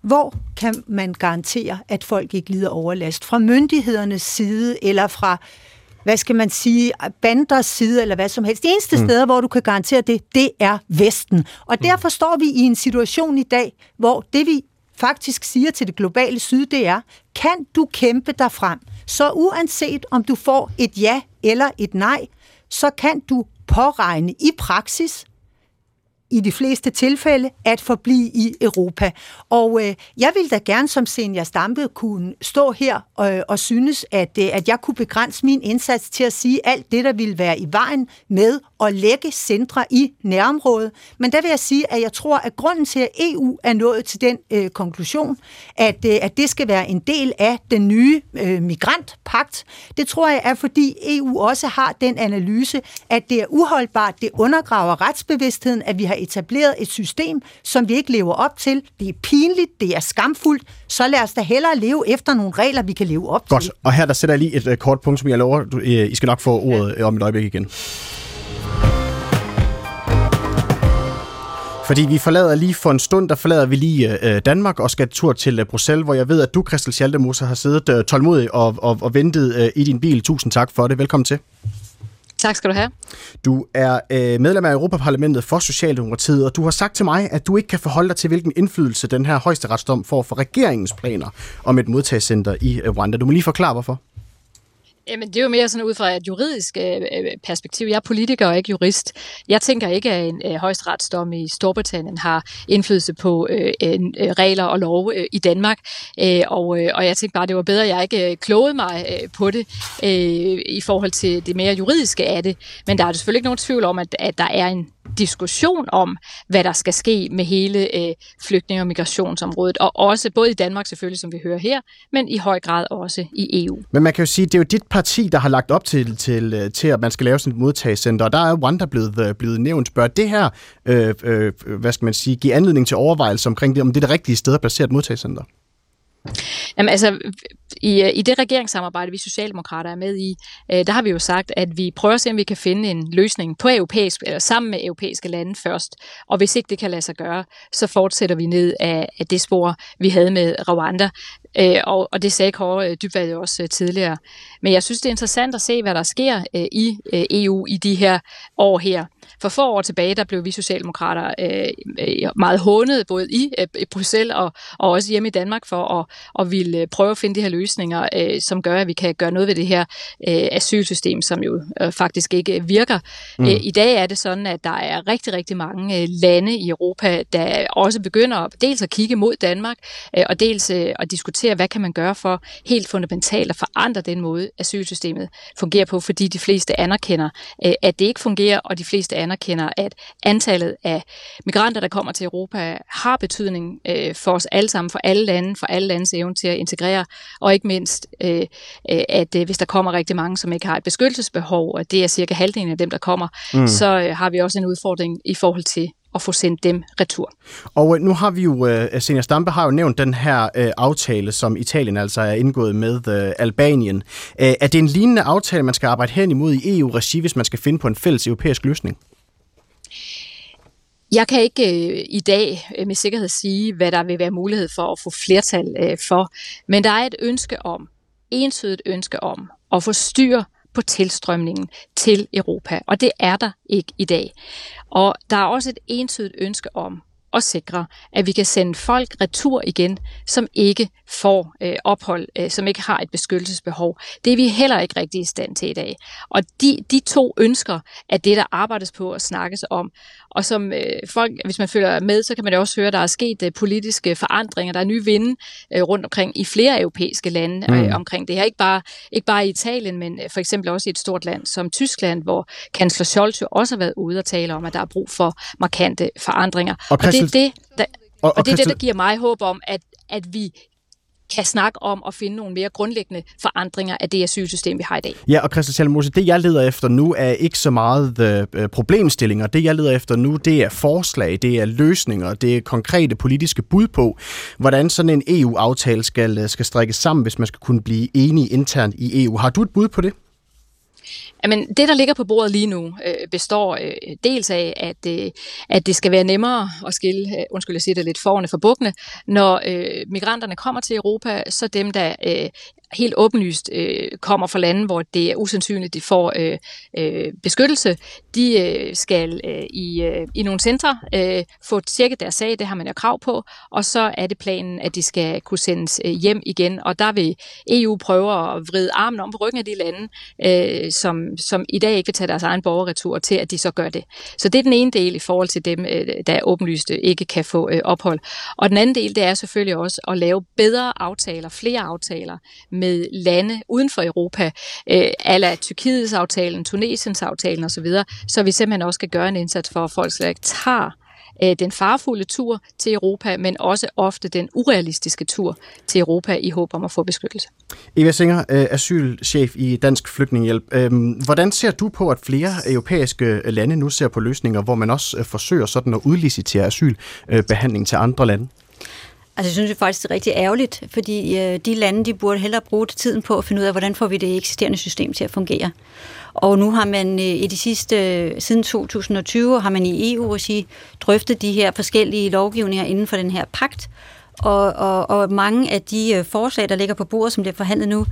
S5: hvor kan man garantere, at folk ikke lider overlast? Fra myndighedernes side, eller fra, hvad skal man sige, banders side, eller hvad som helst. Det eneste mm. sted, hvor du kan garantere det, det er Vesten. Og derfor står vi i en situation i dag, hvor det vi faktisk siger til det globale syd, det er, kan du kæmpe dig frem? Så uanset om du får et ja eller et nej, så kan du påregne i praksis, i de fleste tilfælde at forblive i Europa. Og øh, jeg vil da gerne som senior Stampe kunne stå her øh, og synes, at, øh, at jeg kunne begrænse min indsats til at sige alt det, der ville være i vejen med at lægge centre i nærområdet. Men der vil jeg sige, at jeg tror, at grunden til, at EU er nået til den øh, konklusion, at, øh, at det skal være en del af den nye øh, migrantpagt, det tror jeg er, fordi EU også har den analyse, at det er uholdbart, det undergraver retsbevidstheden, at vi har etableret et system, som vi ikke lever op til. Det er pinligt, det er skamfuldt, så lad os da hellere leve efter nogle regler, vi kan leve op
S3: Godt.
S5: til.
S3: Og her der sætter jeg lige et uh, kort punkt, som jeg lover, du, uh, I skal nok få ordet ja. om et øjeblik igen. Fordi vi forlader lige for en stund, der forlader vi lige uh, Danmark og skal tur til uh, Bruxelles, hvor jeg ved, at du, Christel Schaldemose, har siddet uh, tålmodig og, og, og ventet i din bil. Tusind tak for det. Velkommen til.
S8: Tak skal du have.
S3: Du er øh, medlem af Europaparlamentet for Socialdemokratiet, og du har sagt til mig, at du ikke kan forholde dig til, hvilken indflydelse den her højesteretsdom får for regeringens planer om et modtagscenter i Rwanda. Du må lige forklare, hvorfor.
S8: Jamen, det er jo mere sådan ud fra et juridisk øh, øh, perspektiv. Jeg er politiker og ikke jurist. Jeg tænker ikke, at en øh, højesteretsdom i Storbritannien har indflydelse på øh, en, øh, regler og lov øh, i Danmark. Øh, og, øh, og jeg tænkte bare, at det var bedre, at jeg ikke øh, klogede mig øh, på det øh, i forhold til det mere juridiske af det. Men der er selvfølgelig ikke nogen tvivl om, at, at der er en diskussion om, hvad der skal ske med hele øh, flygtninge- og migrationsområdet, og også både i Danmark selvfølgelig, som vi hører her, men i høj grad også i EU.
S3: Men man kan jo sige, det er jo dit parti, der har lagt op til, til, øh, til at man skal lave sådan et modtagscenter, og der er Rwanda blevet, øh, blevet nævnt. Bør det her, øh, øh, hvad skal man sige, give anledning til overvejelse omkring det, om det er det rigtige sted at placere et modtagscenter?
S8: Jamen altså, i, øh, i det regeringssamarbejde, vi Socialdemokrater er med i, øh, der har vi jo sagt, at vi prøver at se, om vi kan finde en løsning på europæisk, eller sammen med europæiske lande først. Og hvis ikke det kan lade sig gøre, så fortsætter vi ned af, af det spor, vi havde med Rwanda. Øh, og, og det sagde Kåre Dybvad jo også tidligere. Men jeg synes, det er interessant at se, hvad der sker i EU i de her år her. For få år tilbage, der blev vi socialdemokrater øh, øh meget hånet, både i, øh, i Bruxelles og, og også hjemme i Danmark, for at, at ville prøve at finde de her løsninger, øh, som gør, at vi kan gøre noget ved det her øh, asylsystem, som jo øh, faktisk ikke virker. Mm. Øh, I dag er det sådan, at der er rigtig, rigtig mange øh, lande i Europa, der også begynder dels at kigge mod Danmark, øh, og dels øh, at diskutere, hvad kan man gøre for helt fundamentalt at forandre den måde, asylsystemet fungerer på, fordi de fleste anerkender, øh, at det ikke fungerer, og de fleste anerkender, at antallet af migranter, der kommer til Europa, har betydning øh, for os alle sammen, for alle lande, for alle landes evne til at integrere, og ikke mindst, øh, øh, at øh, hvis der kommer rigtig mange, som ikke har et beskyttelsesbehov, og det er cirka halvdelen af dem, der kommer, mm. så øh, har vi også en udfordring i forhold til at få sendt dem retur.
S3: Og øh, nu har vi jo, Senior Stampe har jo nævnt den her uh, aftale, som Italien altså er indgået med Albanien. Er det en lignende aftale, man skal arbejde hen imod i EU-regi, hvis man skal finde på en fælles europæisk løsning?
S8: Jeg kan ikke øh, i dag øh, med sikkerhed sige, hvad der vil være mulighed for at få flertal øh, for, men der er et ønske om, entydigt ønske om, at få styr på tilstrømningen til Europa, og det er der ikke i dag. Og der er også et entydigt ønske om at sikre, at vi kan sende folk retur igen, som ikke får øh, ophold, øh, som ikke har et beskyttelsesbehov. Det er vi heller ikke rigtig i stand til i dag. Og de, de to ønsker er det, der arbejdes på og snakkes om. Og som øh, folk, hvis man følger med, så kan man jo også høre, at der er sket øh, politiske forandringer. Der er nye vinde øh, rundt omkring i flere europæiske lande øh, mm. omkring det her. Ikke bare, ikke bare i Italien, men øh, for eksempel også i et stort land som Tyskland, hvor kansler Scholz jo også har været ude og tale om, at der er brug for markante forandringer. Og, og det er det, der, og, og, og det, er det, der giver mig håb om, at, at vi kan snakke om at finde nogle mere grundlæggende forandringer af det asylsystem, vi har i dag.
S3: Ja, og Christian Salmose, det jeg leder efter nu er ikke så meget uh, problemstillinger. Det jeg leder efter nu, det er forslag, det er løsninger, det er konkrete politiske bud på, hvordan sådan en EU-aftale skal, skal strikkes sammen, hvis man skal kunne blive enige internt i EU. Har du et bud på det?
S8: Jamen, det, der ligger på bordet lige nu, øh, består øh, dels af, at, øh, at det skal være nemmere at skille, øh, undskyld, jeg siger det lidt forne for bukkene, når øh, migranterne kommer til Europa, så dem, der øh, helt åbenlyst øh, kommer fra lande, hvor det er usandsynligt, de får øh, øh, beskyttelse, de øh, skal øh, i, øh, i nogle centre øh, få tjekket deres sag, det har man jo krav på, og så er det planen, at de skal kunne sendes øh, hjem igen, og der vil EU prøve at vride armen om på ryggen af de lande, øh, som, som i dag ikke vil tage deres egen borgerretur til, at de så gør det. Så det er den ene del i forhold til dem, øh, der åbenlyst ikke kan få øh, ophold. Og den anden del, det er selvfølgelig også at lave bedre aftaler, flere aftaler med lande uden for Europa, øh, ala Tyrkiets aftalen, Tunesiens aftalen osv., så vi simpelthen også skal gøre en indsats for, at folk slet ikke tager øh, den farfulde tur til Europa, men også ofte den urealistiske tur til Europa i håb om at få beskyttelse.
S3: Eva Singer, øh, asylchef i Dansk Flygtningehjælp. Øhm, hvordan ser du på, at flere europæiske øh, lande nu ser på løsninger, hvor man også øh, forsøger sådan at udlicitere asylbehandling øh, til andre lande?
S1: Altså, jeg synes det faktisk, det er rigtig ærgerligt, fordi øh, de lande, de burde hellere bruge tiden på at finde ud af, hvordan får vi det eksisterende system til at fungere. Og nu har man øh, i de sidste, øh, siden 2020, har man i EU-regi drøftet de her forskellige lovgivninger inden for den her pagt, og, og, og mange af de øh, forslag, der ligger på bordet, som bliver forhandlet nu,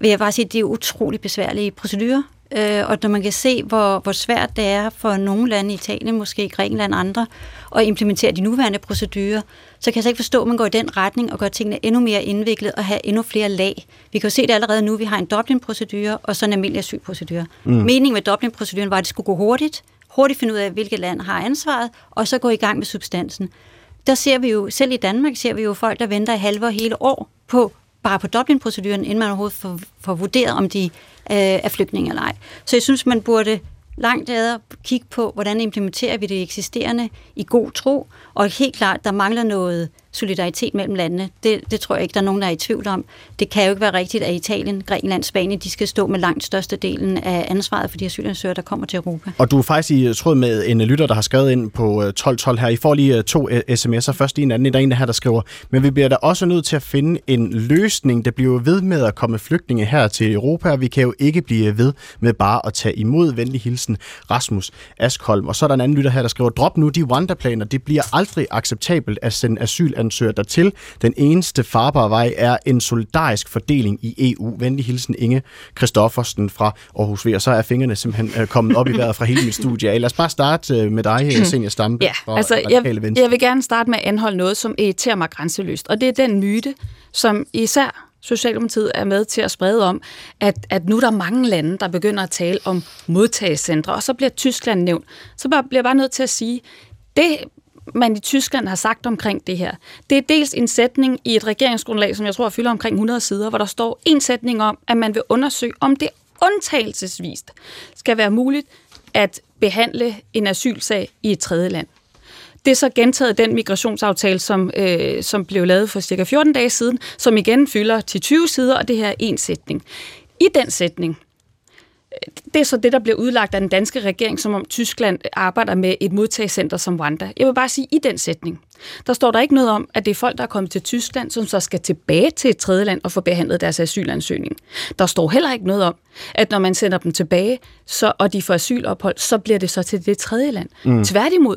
S1: vil jeg bare sige, det er utrolig besværlige procedurer. Øh, og når man kan se, hvor, hvor svært det er for nogle lande, Italien, måske Grækenland og andre, at implementere de nuværende procedurer, så kan jeg så ikke forstå, at man går i den retning og gør tingene endnu mere indviklet og have endnu flere lag. Vi kan jo se det allerede nu, vi har en Dublin-procedure og så en almindelig asylprocedure. Mm. Meningen med Dublin-proceduren var, at det skulle gå hurtigt, hurtigt finde ud af, hvilket land har ansvaret, og så gå i gang med substansen. Der ser vi jo, selv i Danmark ser vi jo folk, der venter i halve og hele år på bare på Dublin-proceduren, inden man overhovedet får, får vurderet, om de øh, er flygtninge eller ej. Så jeg synes, man burde langt ad kigge på, hvordan implementerer vi det eksisterende i god tro, og helt klart, der mangler noget solidaritet mellem landene. Det, det tror jeg ikke, der er nogen, der er i tvivl om. Det kan jo ikke være rigtigt, at Italien, Grækenland, Spanien, de skal stå med langt største delen af ansvaret for de asylansøgere, der kommer til Europa.
S3: Og du er faktisk i tråd med en lytter, der har skrevet ind på øh, 1212 her. I får lige øh, to øh, sms'er. Først en anden, der er en her, der skriver, men vi bliver da også nødt til at finde en løsning. Der bliver ved med at komme flygtninge her til Europa, og vi kan jo ikke blive ved med bare at tage imod. Venlig hilsen, Rasmus Askholm. Og så er der en anden lytter her, der skriver, drop nu de Wanda-planer. Det bliver aldrig acceptabelt at sende asyl asylansøgere dertil. Den eneste farbare vej er en solidarisk fordeling i EU. Venlig hilsen Inge Kristoffersen fra Aarhus V. Og så er fingrene simpelthen øh, kommet op i vejret fra hele mit studie. Lad os bare starte øh, med dig, Senior Stampe
S6: ja, fra altså, jeg, jeg vil gerne starte med at anholde noget, som irriterer mig grænseløst. Og det er den myte, som især Socialdemokratiet er med til at sprede om, at, at nu er der mange lande, der begynder at tale om modtagecentre, og så bliver Tyskland nævnt. Så bliver jeg bare nødt til at sige, det man i Tyskland har sagt omkring det her. Det er dels en sætning i et regeringsgrundlag, som jeg tror fylder omkring 100 sider, hvor der står en sætning om, at man vil undersøge, om det undtagelsesvist skal være muligt at behandle en asylsag i et tredje land. Det er så gentaget den migrationsaftale, som, øh, som blev lavet for cirka 14 dage siden, som igen fylder til 20 sider, og det her er en sætning. I den sætning, det er så det, der bliver udlagt af den danske regering, som om Tyskland arbejder med et modtagscenter som Rwanda. Jeg vil bare sige, i den sætning, der står der ikke noget om, at det er folk, der er kommet til Tyskland, som så skal tilbage til et tredje land og få behandlet deres asylansøgning. Der står heller ikke noget om, at når man sender dem tilbage, så, og de får asylophold, så bliver det så til det tredje land. Mm. Tværtimod,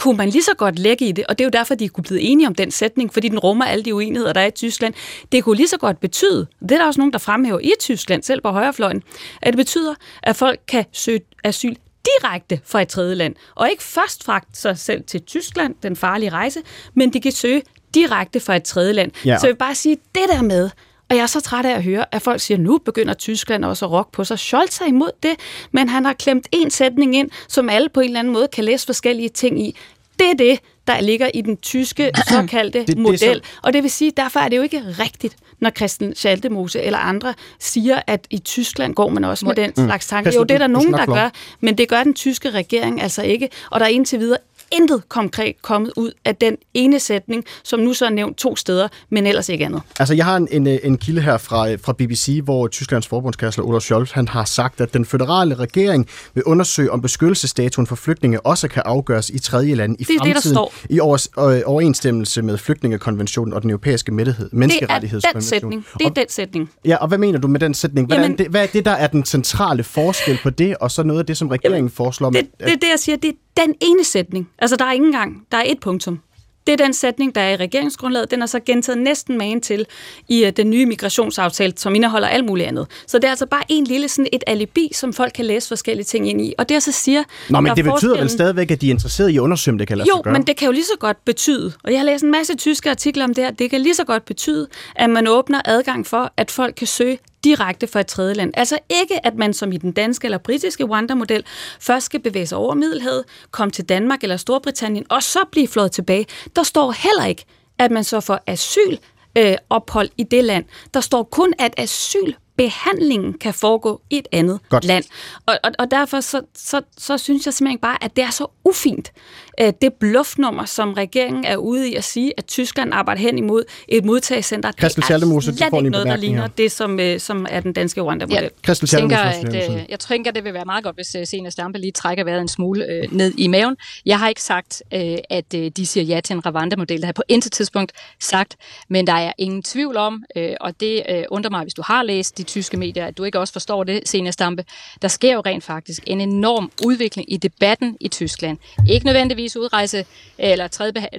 S6: kunne man lige så godt lægge i det, og det er jo derfor, de kunne blive enige om den sætning, fordi den rummer alle de uenigheder, der er i Tyskland. Det kunne lige så godt betyde, det er der også nogen, der fremhæver i Tyskland, selv på højrefløjen, at det betyder, at folk kan søge asyl direkte fra et tredje land, og ikke først fragt sig selv til Tyskland, den farlige rejse, men de kan søge direkte fra et tredje land. Ja. Så jeg vil bare sige, det der med, og jeg er så træt af at høre, at folk siger, nu begynder Tyskland også at rokke på sig. Scholz er imod det, men han har klemt en sætning ind, som alle på en eller anden måde kan læse forskellige ting i. Det er det, der ligger i den tyske såkaldte det, model. Det så... Og det vil sige, derfor er det jo ikke rigtigt, når Christian Schaldemose eller andre siger, at i Tyskland går man også med den mm. slags tanke. Jo, det er der nogen, der gør, men det gør den tyske regering altså ikke. Og der er indtil videre intet konkret kommet ud af den ene sætning, som nu så er nævnt to steder, men ellers ikke andet.
S3: Altså, jeg har en, en, en kilde her fra, fra BBC, hvor Tysklands forbundskansler Olaf Scholz han har sagt, at den føderale regering vil undersøge, om beskyttelsesstatuen for flygtninge også kan afgøres i tredje lande i
S6: det er
S3: fremtiden,
S6: det, der står.
S3: i over, overensstemmelse med flygtningekonventionen og den europæiske menneskerettighedskonvention.
S6: Det er den sætning. Det er og, den sætning.
S3: Ja, og hvad mener du med den sætning? Hvordan, Jamen, det, hvad er det, der er den centrale forskel på det, og så noget af det, som regeringen jamen, foreslår?
S6: Det, det er det, jeg siger. Det er den ene sætning. Altså, der er ingen gang. Der er et punktum. Det er den sætning, der er i regeringsgrundlaget. Den er så gentaget næsten magen til i uh, den nye migrationsaftale, som indeholder alt muligt andet. Så det er altså bare en lille sådan et alibi, som folk kan læse forskellige ting ind i. Og det er så siger...
S3: Nå, men det betyder vel stadigvæk, at de er interesseret i at undersøge, det kan lade
S6: jo,
S3: sig gøre?
S6: men det kan jo lige så godt betyde, og jeg har læst en masse tyske artikler om det her, det kan lige så godt betyde, at man åbner adgang for, at folk kan søge direkte fra et tredje land. Altså ikke, at man som i den danske eller britiske Rwanda-model først skal bevæge sig over Middelhavet, komme til Danmark eller Storbritannien, og så blive flået tilbage. Der står heller ikke, at man så får asyl øh, ophold i det land. Der står kun, at asyl behandlingen kan foregå i et andet
S3: Godt.
S6: land. Og, og, og derfor så, så, så synes jeg simpelthen bare, at det er så ufint, det bluffnummer, som regeringen er ude i at sige, at Tyskland arbejder hen imod et modtagecenter.
S3: Christel
S6: det er slet ikke noget, der ligner
S3: her.
S6: det, som, øh, som er den danske Rwanda-model.
S8: Ja. Jeg tænker, at, øh, jeg tænker, det vil være meget godt, hvis øh, Senior Stampe lige trækker vejret en smule øh, ned i maven. Jeg har ikke sagt, øh, at øh, de siger ja til en Rwanda-model. Det har jeg på intet tidspunkt sagt, men der er ingen tvivl om, øh, og det øh, undrer mig, hvis du har læst de tyske medier, at du ikke også forstår det, Senior Stampe. Der sker jo rent faktisk en enorm udvikling i debatten i Tyskland. Ikke nødvendigvis udrejse eller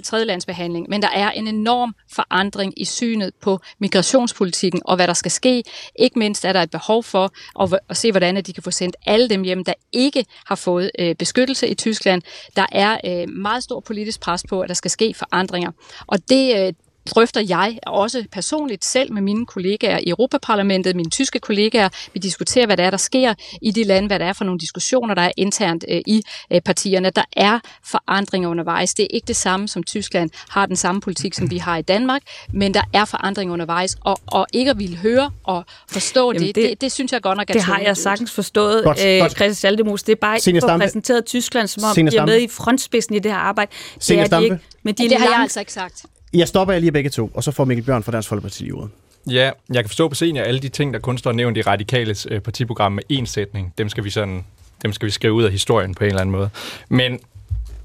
S8: tredjelandsbehandling, men der er en enorm forandring i synet på migrationspolitikken og hvad der skal ske. Ikke mindst er der et behov for at, at se, hvordan at de kan få sendt alle dem hjem, der ikke har fået øh, beskyttelse i Tyskland. Der er øh, meget stor politisk pres på, at der skal ske forandringer. Og det, øh, drøfter jeg også personligt selv med mine kollegaer i Europaparlamentet, mine tyske kollegaer. Vi diskuterer, hvad der er, der sker i de lande, hvad der er for nogle diskussioner, der er internt øh, i øh, partierne. Der er forandringer undervejs. Det er ikke det samme, som Tyskland har den samme politik, som vi har i Danmark, men der er forandringer undervejs, og, og ikke at ville høre og forstå
S6: Jamen
S8: det,
S6: det-
S8: det, det, det synes jeg godt nok er
S6: Det har jeg sagtens forstået,
S3: Godt,
S6: øh,
S3: godt.
S6: Christian Schaldemose. Det er bare ikke
S3: Stampe.
S6: præsenteret Tyskland, som om de er med i frontspidsen i det her arbejde. Det er de ikke. Men de er
S8: Det har jeg
S6: langt
S8: altså ikke sagt.
S3: Jeg stopper jeg lige begge to, og så får Mikkel Bjørn fra Dansk Folkeparti ordet.
S7: Ja, jeg kan forstå på scenen, at alle de ting, der kun står nævnt i Radikales øh, partiprogram med én sætning, dem skal vi sådan, dem skal vi skrive ud af historien på en eller anden måde. Men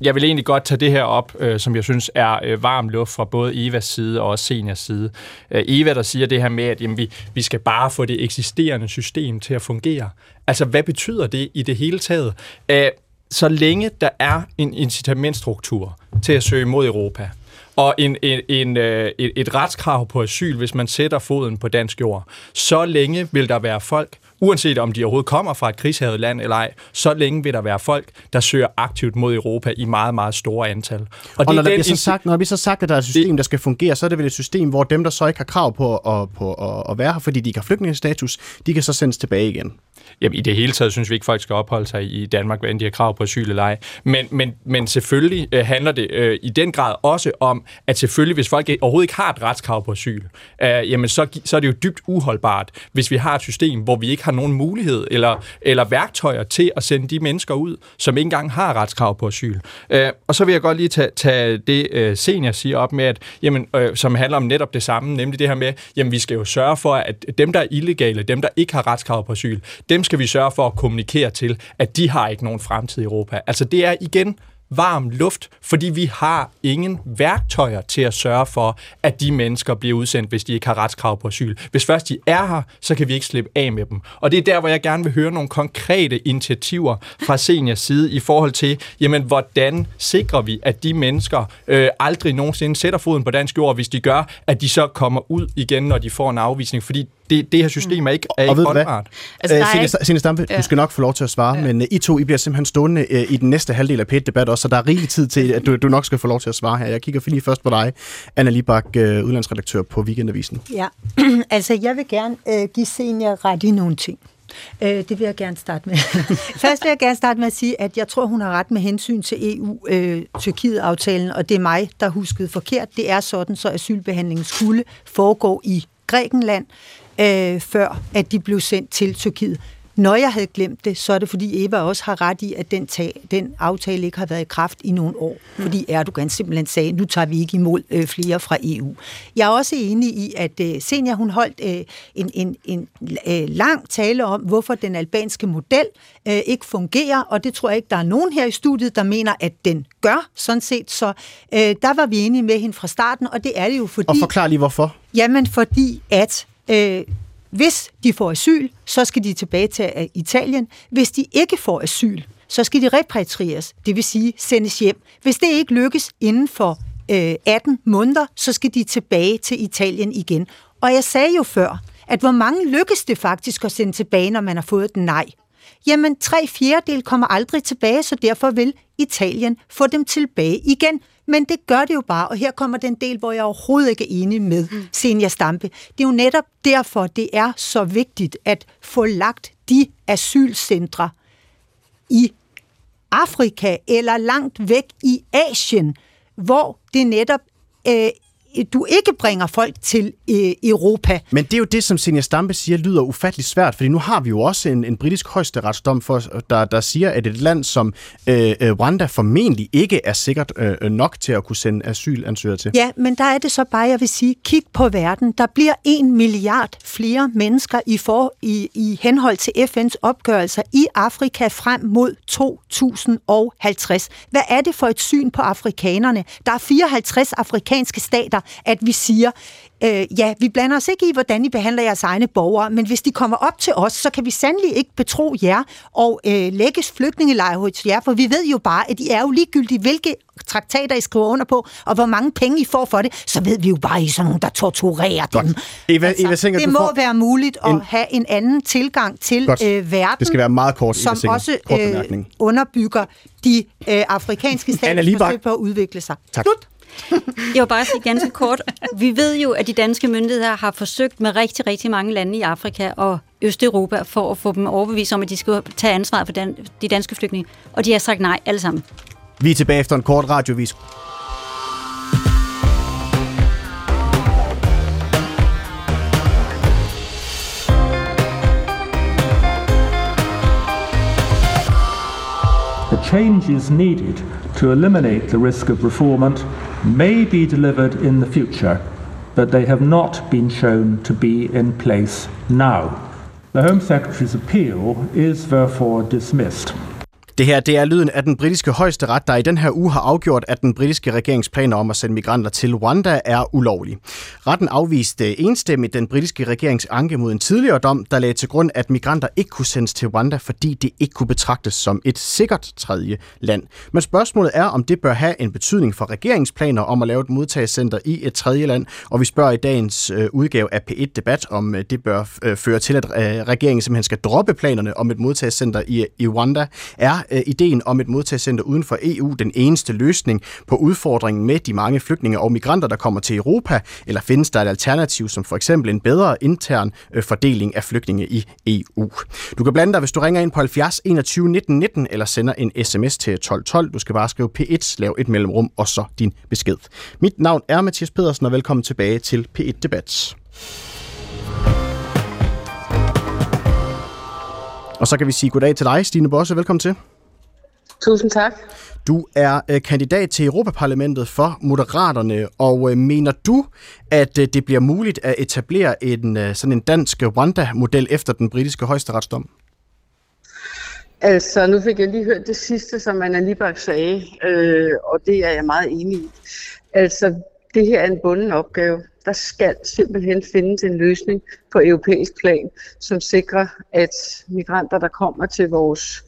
S7: jeg vil egentlig godt tage det her op, øh, som jeg synes er øh, varm luft fra både Evas side og også Seniors side. Øh, Eva, der siger det her med, at jamen, vi, vi skal bare få det eksisterende system til at fungere. Altså, hvad betyder det i det hele taget? Øh, så længe der er en incitamentstruktur til at søge mod Europa, og en, en, en, øh, et, et retskrav på asyl, hvis man sætter foden på dansk jord, så længe vil der være folk, uanset om de overhovedet kommer fra et krigshavet land eller ej, så længe vil der være folk, der søger aktivt mod Europa i meget, meget store antal. Og,
S3: Og,
S7: det
S3: når,
S7: er
S3: der
S7: den
S3: så sagt, når vi så sagt, at der er et system, der skal fungere, så er det vel et system, hvor dem, der så ikke har krav på at, på at, at være her, fordi de ikke har flygtningestatus, de kan så sendes tilbage igen.
S7: Jamen, i det hele taget synes vi ikke, folk skal opholde sig i Danmark, hvad end de har krav på asyl eller ej. Men, men, men selvfølgelig øh, handler det øh, i den grad også om, at selvfølgelig, hvis folk overhovedet ikke har et retskrav på asyl, øh, jamen så, så er det jo dybt uholdbart, hvis vi har et system, hvor vi ikke har nogen mulighed eller, eller værktøjer til at sende de mennesker ud, som ikke engang har retskrav på asyl. Øh, og så vil jeg godt lige tage, tage det, øh, senior siger op med, at, jamen, øh, som handler om netop det samme, nemlig det her med, jamen vi skal jo sørge for, at dem, der er illegale, dem, der ikke har retskrav på asyl, dem skal vi sørge for at kommunikere til, at de har ikke nogen fremtid i Europa. Altså det er igen varm luft, fordi vi har ingen værktøjer til at sørge for, at de mennesker bliver udsendt, hvis de ikke har retskrav på asyl. Hvis først de er her, så kan vi ikke slippe af med dem. Og det er der, hvor jeg gerne vil høre nogle konkrete initiativer fra seniors side i forhold til, jamen, hvordan sikrer vi, at de mennesker øh, aldrig nogensinde sætter foden på dansk jord, hvis de gør, at de så kommer ud igen, når de får en afvisning. Fordi det, det her system er ikke, er
S3: Og
S7: ikke
S3: ved du hvad?
S7: holdbart.
S6: Altså, der er
S3: Signe Stampe,
S6: Ja.
S3: du skal nok få lov til at svare, men øh, I to, I bliver simpelthen stående øh, i den næste halvdel af PET-debat også, så der er rigelig tid til, at du, du nok skal få lov til at svare her. Jeg kigger lige først på dig, Anna Libak, øh, udlandsredaktør på Weekendavisen.
S5: Ja, altså jeg vil gerne øh, give senior ret i nogle ting. Øh, det vil jeg gerne starte med. Først vil jeg gerne starte med at sige, at jeg tror, hun har ret med hensyn til EU-Tyrkiet-aftalen, og det er mig, der huskede forkert. Det er sådan, så asylbehandlingen skulle foregå i Grækenland, øh, før at de blev sendt til Tyrkiet. Når jeg havde glemt det, så er det fordi Eva også har ret i, at den, tag, den aftale ikke har været i kraft i nogle år. Fordi Erdogan simpelthen sagde, nu tager vi ikke imod øh, flere fra EU. Jeg er også enig i, at øh, Senja hun holdt øh, en, en, en øh, lang tale om, hvorfor den albanske model øh, ikke fungerer, og det tror jeg ikke, der er nogen her i studiet, der mener, at den gør sådan set. Så øh, der var vi enige med hende fra starten, og det er det jo fordi...
S3: Og forklar lige hvorfor.
S5: Jamen fordi, at øh, hvis de får asyl, så skal de tilbage til øh, Italien. Hvis de ikke får asyl, så skal de repatrieres, det vil sige sendes hjem. Hvis det ikke lykkes inden for øh, 18 måneder, så skal de tilbage til Italien igen. Og jeg sagde jo før, at hvor mange lykkes det faktisk at sende tilbage, når man har fået et nej? Jamen, tre fjerdedel kommer aldrig tilbage, så derfor vil Italien få dem tilbage igen. Men det gør det jo bare, og her kommer den del, hvor jeg overhovedet ikke er enig med Senja Stampe. Det er jo netop derfor, det er så vigtigt at få lagt de asylcentre i Afrika eller langt væk i Asien, hvor det netop øh, du ikke bringer folk til øh, Europa.
S3: Men det er jo det, som Senja Stampe siger, lyder ufatteligt svært, fordi nu har vi jo også en, en britisk højesteretsdom, for, der, der siger, at et land som øh, øh, Rwanda formentlig ikke er sikkert øh, nok til at kunne sende asylansøgere til.
S5: Ja, men der er det så bare, jeg vil sige, kig på verden. Der bliver en milliard flere mennesker i, for, i, i henhold til FN's opgørelser i Afrika frem mod 2050. Hvad er det for et syn på afrikanerne? Der er 54 afrikanske stater, at vi siger, øh, ja, vi blander os ikke i, hvordan I behandler jeres egne borgere, men hvis de kommer op til os, så kan vi sandelig ikke betro jer og øh, lægges flygtningelejre hos jer, for vi ved jo bare, at I er jo ligegyldige, hvilke traktater I skriver under på, og hvor mange penge I får for det, så ved vi jo bare, at I er sådan nogen, der torturerer Godt. dem.
S3: Eva, altså, Eva Singer,
S5: det må være muligt at en... have en anden tilgang til øh, verden,
S3: det skal være meget kort,
S5: som
S3: Singer.
S5: også øh, underbygger de øh, afrikanske forsøg på at udvikle sig.
S3: Tak.
S5: Slut.
S1: Jeg vil bare sige ganske kort. Vi ved jo, at de danske myndigheder har forsøgt med rigtig, rigtig mange lande i Afrika og Østeuropa for at få dem overbevist om, at de skal tage ansvar for dan- de danske flygtninge. Og de har sagt nej alle sammen.
S3: Vi er tilbage efter en kort radiovis.
S2: The changes needed to eliminate the risk of refoulement may be delivered in the future, but they have not been shown to be in place now. The Home Secretary's appeal is therefore dismissed.
S3: Det her det er lyden af den britiske højesteret, der i den her uge har afgjort, at den britiske regeringsplaner om at sende migranter til Rwanda er ulovlig. Retten afviste enstemmigt den britiske regerings anke mod en tidligere dom, der lagde til grund, at migranter ikke kunne sendes til Rwanda, fordi det ikke kunne betragtes som et sikkert tredje land. Men spørgsmålet er, om det bør have en betydning for regeringsplaner om at lave et modtagscenter i et tredje land, og vi spørger i dagens øh, udgave af P1 Debat, om øh, det bør øh, føre til, at regeringen simpelthen skal droppe planerne om et modtagscenter i, i Rwanda. Er øh, ideen om et modtagscenter uden for EU den eneste løsning på udfordringen med de mange flygtninge og migranter, der kommer til Europa, eller findes der et alternativ, som for eksempel en bedre intern øh, fordeling af flygtninge i EU? Du kan blande dig, hvis du ringer ind på 70 21 19 19, eller sender en sms til 1212. Du skal bare skrive P1, lav et mellemrum, og så din besked. Mit navn er Mathias Pedersen, og velkommen tilbage til P1 Debat. Og så kan vi sige goddag til dig, Stine Bosse. Velkommen til.
S9: Tusind tak.
S3: Du er øh, kandidat til Europaparlamentet for Moderaterne, og øh, mener du, at øh, det bliver muligt at etablere en øh, sådan en dansk Rwanda-model efter den britiske højesteretsdom?
S9: Altså, nu fik jeg lige hørt det sidste, som man lige sagde, øh, og det er jeg meget enig i. Altså, det her er en bunden opgave. Der skal simpelthen findes en løsning på europæisk plan, som sikrer, at migranter, der kommer til vores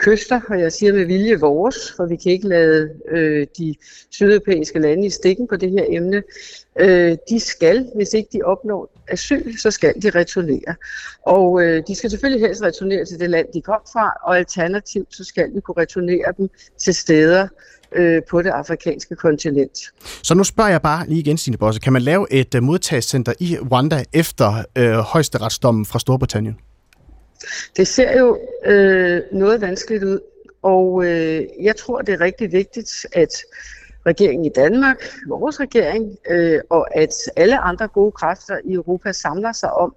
S9: kyster, og jeg siger med vilje vores, for vi kan ikke lade øh, de sydeuropæiske lande i stikken på det her emne, øh, de skal, hvis ikke de opnår asyl, så skal de returnere. Og øh, de skal selvfølgelig helst returnere til det land, de kom fra, og alternativt så skal vi kunne returnere dem til steder, øh, på det afrikanske kontinent.
S3: Så nu spørger jeg bare lige igen, Stine Bosse, kan man lave et øh, modtagscenter i Rwanda efter øh, højesteretsdommen fra Storbritannien?
S9: Det ser jo øh, noget vanskeligt ud, og øh, jeg tror, det er rigtig vigtigt, at regeringen i Danmark, vores regering, øh, og at alle andre gode kræfter i Europa samler sig om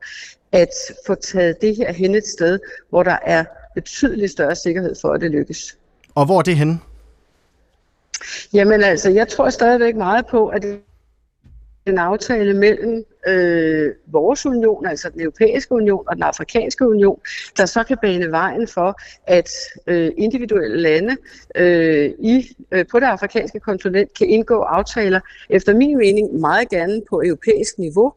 S9: at få taget det her hen et sted, hvor der er betydeligt større sikkerhed for, at det lykkes.
S3: Og hvor er det henne?
S9: Jamen altså, jeg tror stadigvæk meget på, at en aftale mellem øh, vores union, altså den europæiske union og den afrikanske union, der så kan bane vejen for, at øh, individuelle lande øh, i, øh, på det afrikanske kontinent kan indgå aftaler, efter min mening meget gerne på europæisk niveau,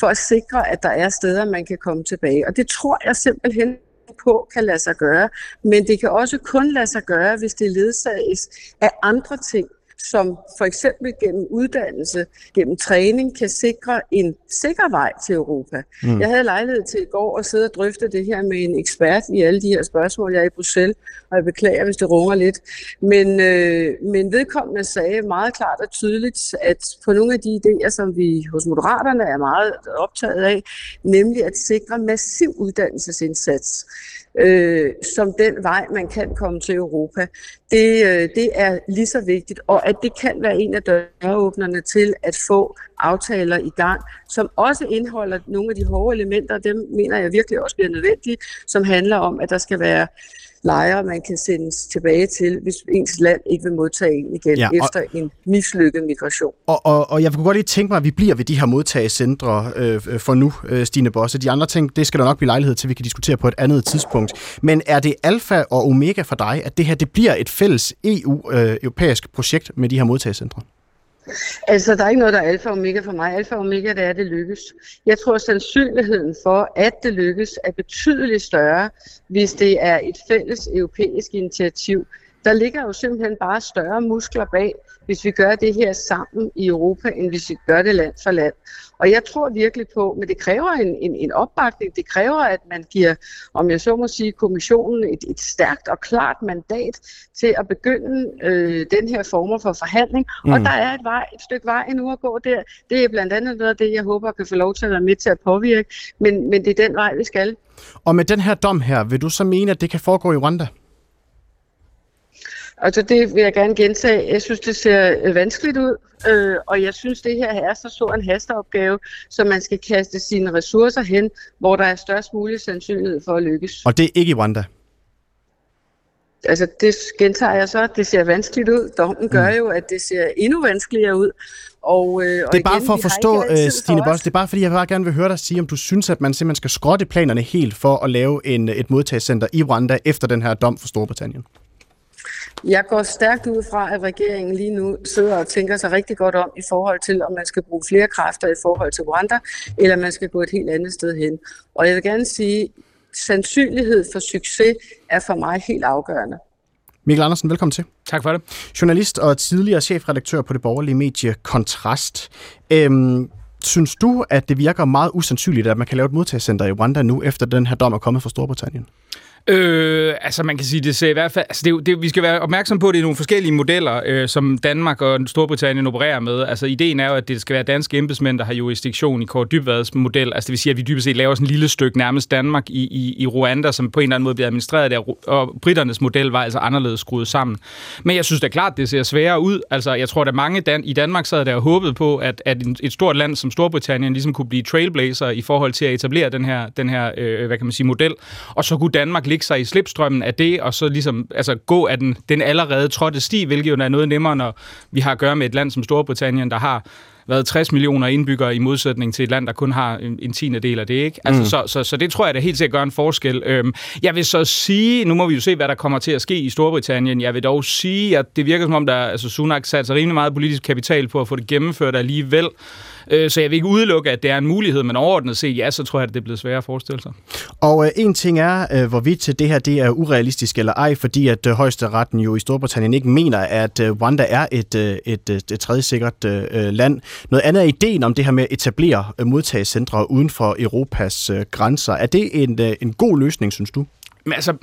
S9: for at sikre, at der er steder, man kan komme tilbage. Og det tror jeg simpelthen på kan lade sig gøre, men det kan også kun lade sig gøre, hvis det ledsages af andre ting, som for eksempel gennem uddannelse, gennem træning, kan sikre en sikker vej til Europa. Mm. Jeg havde lejlighed til i går at sidde og drøfte det her med en ekspert i alle de her spørgsmål. Jeg er i Bruxelles, og jeg beklager, hvis det runger lidt. Men, øh, men vedkommende sagde meget klart og tydeligt, at på nogle af de idéer, som vi hos Moderaterne er meget optaget af, nemlig at sikre massiv uddannelsesindsats, øh, som den vej, man kan komme til Europa. Det, øh, det er lige så vigtigt, og at det kan være en af døråbnerne til at få aftaler i gang, som også indeholder nogle af de hårde elementer, dem mener jeg virkelig også bliver nødvendige, som handler om, at der skal være lejre, man kan sendes tilbage til, hvis ens land ikke vil modtage en igen ja, og, efter en mislykket migration.
S3: Og, og, og jeg kunne godt lige tænke mig, at vi bliver ved de her modtagecentre øh, for nu, øh, Stine Bosse. De andre ting, det skal der nok blive lejlighed til, vi kan diskutere på et andet tidspunkt. Men er det alfa og omega for dig, at det her det bliver et fælles EU-europæisk øh, projekt med de her modtagecentre?
S9: Altså, der er ikke noget, der er alfa og omega for mig. Alfa og omega, det er, at det lykkes. Jeg tror, at sandsynligheden for, at det lykkes, er betydeligt større, hvis det er et fælles europæisk initiativ. Der ligger jo simpelthen bare større muskler bag, hvis vi gør det her sammen i Europa, end hvis vi gør det land for land. Og jeg tror virkelig på, men det kræver en, en, en opbakning, det kræver, at man giver, om jeg så må sige, kommissionen et, et stærkt og klart mandat til at begynde øh, den her former for forhandling. Mm. Og der er et, vej, et stykke vej endnu at gå der. Det er blandt andet noget af det, jeg håber kan få lov til at være med til at påvirke, men, men det er den vej, vi skal.
S3: Og med den her dom her, vil du så mene, at det kan foregå i Rwanda?
S9: Altså det vil jeg gerne gentage. Jeg synes, det ser øh, vanskeligt ud, øh, og jeg synes, det her er så stor en hasteopgave, så man skal kaste sine ressourcer hen, hvor der er størst mulig sandsynlighed for at lykkes.
S3: Og det er ikke i Rwanda?
S9: Altså det gentager jeg så, det ser vanskeligt ud. Dommen gør mm. jo, at det ser endnu vanskeligere ud. Og, øh,
S3: det er og bare igen, for at forstå, uh, Stine Boss, det er bare fordi, jeg bare gerne vil høre dig sige, om du synes, at man simpelthen skal skrotte planerne helt for at lave en, et modtagscenter i Rwanda efter den her dom for Storbritannien.
S9: Jeg går stærkt ud fra, at regeringen lige nu sidder og tænker sig rigtig godt om i forhold til, om man skal bruge flere kræfter i forhold til Rwanda, eller man skal gå et helt andet sted hen. Og jeg vil gerne sige, at sandsynlighed for succes er for mig helt afgørende.
S3: Mikkel Andersen, velkommen til.
S10: Tak for det.
S3: Journalist og tidligere chefredaktør på det borgerlige medie Kontrast. Øhm, synes du, at det virker meget usandsynligt, at man kan lave et modtagscenter i Rwanda nu, efter den her dom er kommet fra Storbritannien?
S10: Øh, altså man kan sige, det ser i hvert fald, altså det, det, vi skal være opmærksom på, at det er nogle forskellige modeller, øh, som Danmark og Storbritannien opererer med. Altså ideen er jo, at det skal være danske embedsmænd, der har jurisdiktion i Kåre Dybvads model. Altså det vil sige, at vi dybest set laver sådan en lille stykke nærmest Danmark i, i, i Rwanda, som på en eller anden måde bliver administreret der, og britternes model var altså anderledes skruet sammen. Men jeg synes da klart, det ser sværere ud. Altså jeg tror, at mange dan- i Danmark sad der og håbede på, at, at et stort land som Storbritannien ligesom kunne blive trailblazer i forhold til at etablere den her, den her øh, hvad kan man sige, model. Og så kunne Danmark ligge sig i slipstrømmen af det, og så ligesom altså, gå af den, den allerede trådte sti, hvilket jo er noget nemmere, når vi har at gøre med et land som Storbritannien, der har været 60 millioner indbyggere i modsætning til et land, der kun har en, en tiende del af det. Ikke? Altså, mm. så, så, så det tror jeg, det helt sikkert gør en forskel. Øhm, jeg vil så sige, nu må vi jo se, hvad der kommer til at ske i Storbritannien. Jeg vil dog sige, at det virker som om, der altså Sunak satte rimelig meget politisk kapital på at få det gennemført alligevel. Øh, så jeg vil ikke udelukke, at det er en mulighed, men overordnet set, ja, så tror jeg, at det er blevet sværere at forestille sig.
S3: Og øh, en ting er, øh, hvorvidt det her det er urealistisk eller ej, fordi at øh, højesteretten jo i Storbritannien ikke mener, at øh, Rwanda er et, øh, et, et, et tredje sikkert øh, øh, land. Noget andet er ideen om det her med at etablere øh, modtagscentre uden for Europas øh, grænser. Er det en, øh, en god løsning, synes du?
S10: Men altså,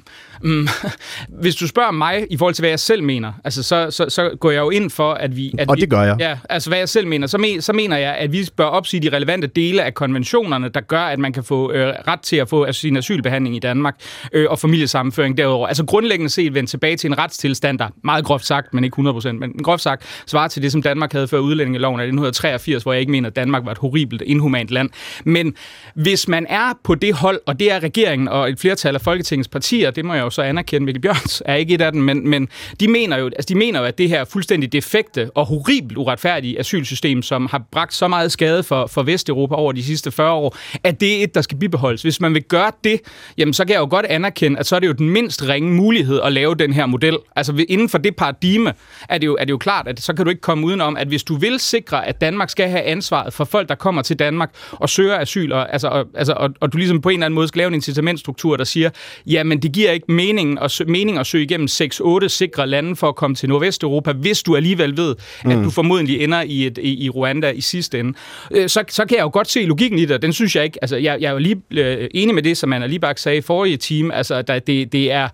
S10: mm, hvis du spørger mig i forhold til, hvad jeg selv mener, altså, så, så, så går jeg jo ind for, at vi... At
S3: og det gør jeg.
S10: Ja, altså hvad jeg selv mener, så, men, så mener jeg, at vi bør opsige de relevante dele af konventionerne, der gør, at man kan få øh, ret til at få sin asylbehandling i Danmark øh, og familiesammenføring derudover. Altså grundlæggende set vende tilbage til en retstilstand, der meget groft sagt, men ikke 100%, men groft sagt, svarer til det, som Danmark havde før udlændingeloven af 1983, hvor jeg ikke mener, at Danmark var et horribelt, inhumant land. Men hvis man er på det hold, og det er regeringen og et flertal af Folketingets partier, det må jeg jo så anerkende, Mikkel Bjørns er ikke et af dem, men, men de, mener jo, altså de mener jo, at det her fuldstændig defekte og horribelt uretfærdige asylsystem, som har bragt så meget skade for, for Vesteuropa over de sidste 40 år, at det er et, der skal bibeholdes. Hvis man vil gøre det, jamen så kan jeg jo godt anerkende, at så er det jo den mindst ringe mulighed at lave den her model. Altså inden for det paradigme er det jo, er det jo klart, at så kan du ikke komme udenom, at hvis du vil sikre, at Danmark skal have ansvaret for folk, der kommer til Danmark og søger asyl, og, altså, og, altså, og, og du ligesom på en eller anden måde skal lave en incitamentstruktur, der siger, jamen det giver ikke mening at, mening at søge igennem 6-8 sikre lande for at komme til Nordvesteuropa, hvis du alligevel ved, mm. at du formodentlig ender i, et, i, i Rwanda i sidste ende. Øh, så, så kan jeg jo godt se logikken i det, den synes jeg ikke. Altså, jeg, jeg er jo lige øh, enig med det, som Anna Libak sagde i forrige time. Altså, der, det, det, er,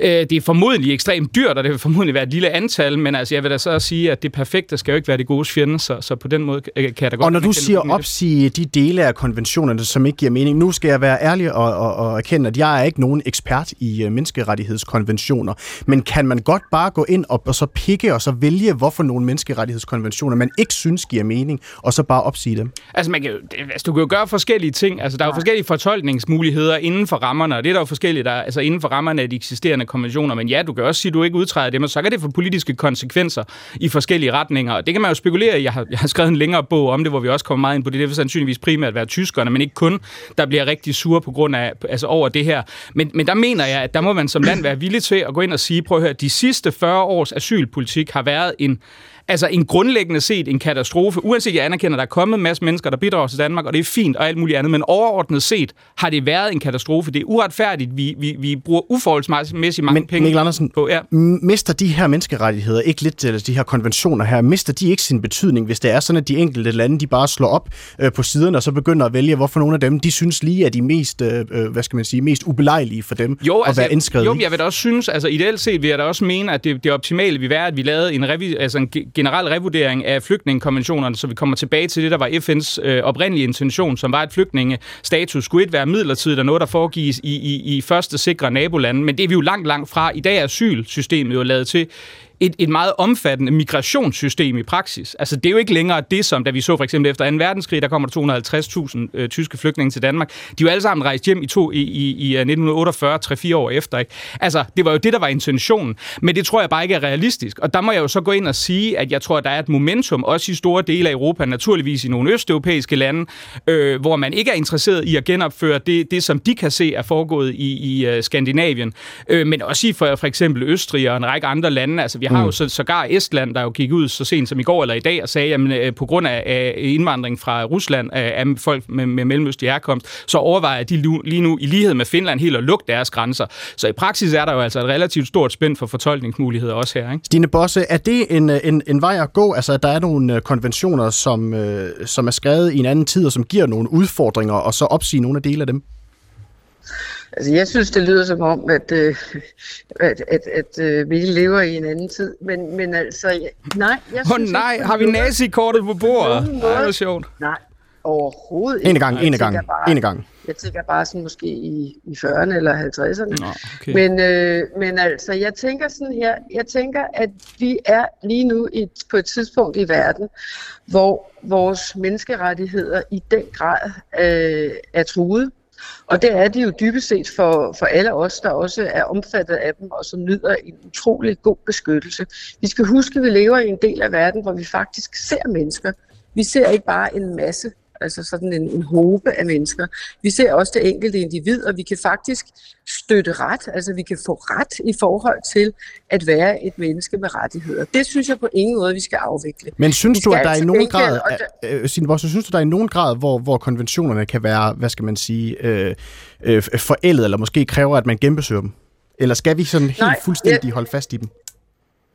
S10: øh, det er formodentlig ekstremt dyrt, og det vil formodentlig være et lille antal, men altså, jeg vil da så sige, at det perfekte skal jo ikke være det gode fjende, så, så på den måde kan jeg da godt...
S3: Og når du siger opsige de dele af konventionerne, som ikke giver mening, nu skal jeg være ærlig og, og, og erkende, at jeg er ikke nogen ekspert ekspert i øh, menneskerettighedskonventioner. Men kan man godt bare gå ind og, og så pikke og så vælge, hvorfor nogle menneskerettighedskonventioner man ikke synes giver mening, og så bare opsige dem?
S10: Altså, man kan jo, altså du kan jo gøre forskellige ting. Altså, der er jo forskellige fortolkningsmuligheder inden for rammerne, og det er der jo forskellige, der, altså inden for rammerne af de eksisterende konventioner. Men ja, du kan også sige, at du ikke udtræder dem, og så kan det få politiske konsekvenser i forskellige retninger. Og det kan man jo spekulere i. Jeg har, jeg har skrevet en længere bog om det, hvor vi også kommer meget ind på det. Det vil sandsynligvis primært være tyskerne, men ikke kun, der bliver rigtig sure på grund af, altså over det her. Men, men der mener jeg, at der må man som land være villig til at gå ind og sige, prøv at høre, de sidste 40 års asylpolitik har været en altså en grundlæggende set en katastrofe. Uanset jeg anerkender, at der er kommet en masse mennesker, der bidrager til Danmark, og det er fint og alt muligt andet, men overordnet set har det været en katastrofe. Det er uretfærdigt. Vi, vi, vi bruger uforholdsmæssigt mange
S3: men,
S10: penge
S3: Mikkel Andersen,
S10: på. Ja.
S3: Mister de her menneskerettigheder ikke lidt, eller de her konventioner her, mister de ikke sin betydning, hvis det er sådan, at de enkelte lande, de bare slår op øh, på siderne, og så begynder at vælge, hvorfor nogle af dem, de synes lige er de mest, øh, øh hvad skal man sige, mest ubelejlige for dem
S10: jo,
S3: at
S10: altså,
S3: være indskrevet
S10: Jo, jeg vil da også synes, altså ideelt set vil jeg da også mene, at det, det optimale vil være, at vi lavede en, revi, altså en generel revurdering af flygtningekonventionerne, så vi kommer tilbage til det, der var FN's øh, oprindelige intention, som var, at flygtningestatus skulle ikke være midlertidigt og noget, der foregives i, i, i første sikre nabolande, men det er vi jo langt, langt fra. I dag er asylsystemet jo lavet til et, et meget omfattende migrationssystem i praksis. Altså, det er jo ikke længere det, som da vi så for eksempel efter 2. verdenskrig, der kommer der 250.000 øh, tyske flygtninge til Danmark. De er jo alle sammen rejst hjem i, to, i, i, i øh, 1948, 3-4 år efter. Ikke? Altså, det var jo det, der var intentionen. Men det tror jeg bare ikke er realistisk. Og der må jeg jo så gå ind og sige, at jeg tror, at der er et momentum, også i store dele af Europa, naturligvis i nogle østeuropæiske lande, øh, hvor man ikke er interesseret i at genopføre det, det som de kan se er foregået i, i uh, Skandinavien. Øh, men også i for, for eksempel Østrig og en række andre lande. Altså, vi har mm. jo så, sågar Estland, der jo gik ud så sent som i går eller i dag og sagde, at øh, på grund af, af indvandring fra Rusland af, af folk med, med mellemøstlig herkomst, så overvejer de lige nu i lighed med Finland helt at lukke deres grænser. Så i praksis er der jo altså et relativt stort spænd for fortolkningsmuligheder også her. Ikke?
S3: Stine Bosse, er det en, en, en vej at gå? Altså, der er nogle øh, konventioner, som, øh, som er skrevet i en anden tid, og som giver nogle udfordringer, og så opsige nogle af dele af dem?
S9: Altså, jeg synes, det lyder som om, at, øh, at, at, at øh, vi lever i en anden tid. Men, men altså, nej.
S10: Jeg oh, nej, har vi nazi-kortet på bordet? Nej, det er sjovt.
S9: Nej, overhovedet ikke.
S3: En gang, en gang, en gang.
S9: Jeg tænker bare sådan måske i, i 40'erne eller 50'erne. Nå, okay. men, øh, men altså, jeg tænker sådan her, jeg tænker, at vi er lige nu et, på et tidspunkt i verden, hvor vores menneskerettigheder i den grad øh, er truet. Og det er de jo dybest set for, for alle os, der også er omfattet af dem, og som nyder en utrolig god beskyttelse. Vi skal huske, at vi lever i en del af verden, hvor vi faktisk ser mennesker. Vi ser ikke bare en masse altså sådan en, en håbe af mennesker. Vi ser også det enkelte individ, og vi kan faktisk støtte ret, altså vi kan få ret i forhold til at være et menneske med rettigheder. Det synes jeg på ingen måde, vi skal afvikle.
S3: Men synes du, at der altså er i nogen grad, øh, Signe synes du, der er i nogen grad, hvor, hvor konventionerne kan være, hvad skal man sige, øh, øh, forældet, eller måske kræver, at man genbesøger dem? Eller skal vi sådan helt Nej, fuldstændig jeg, holde fast i dem?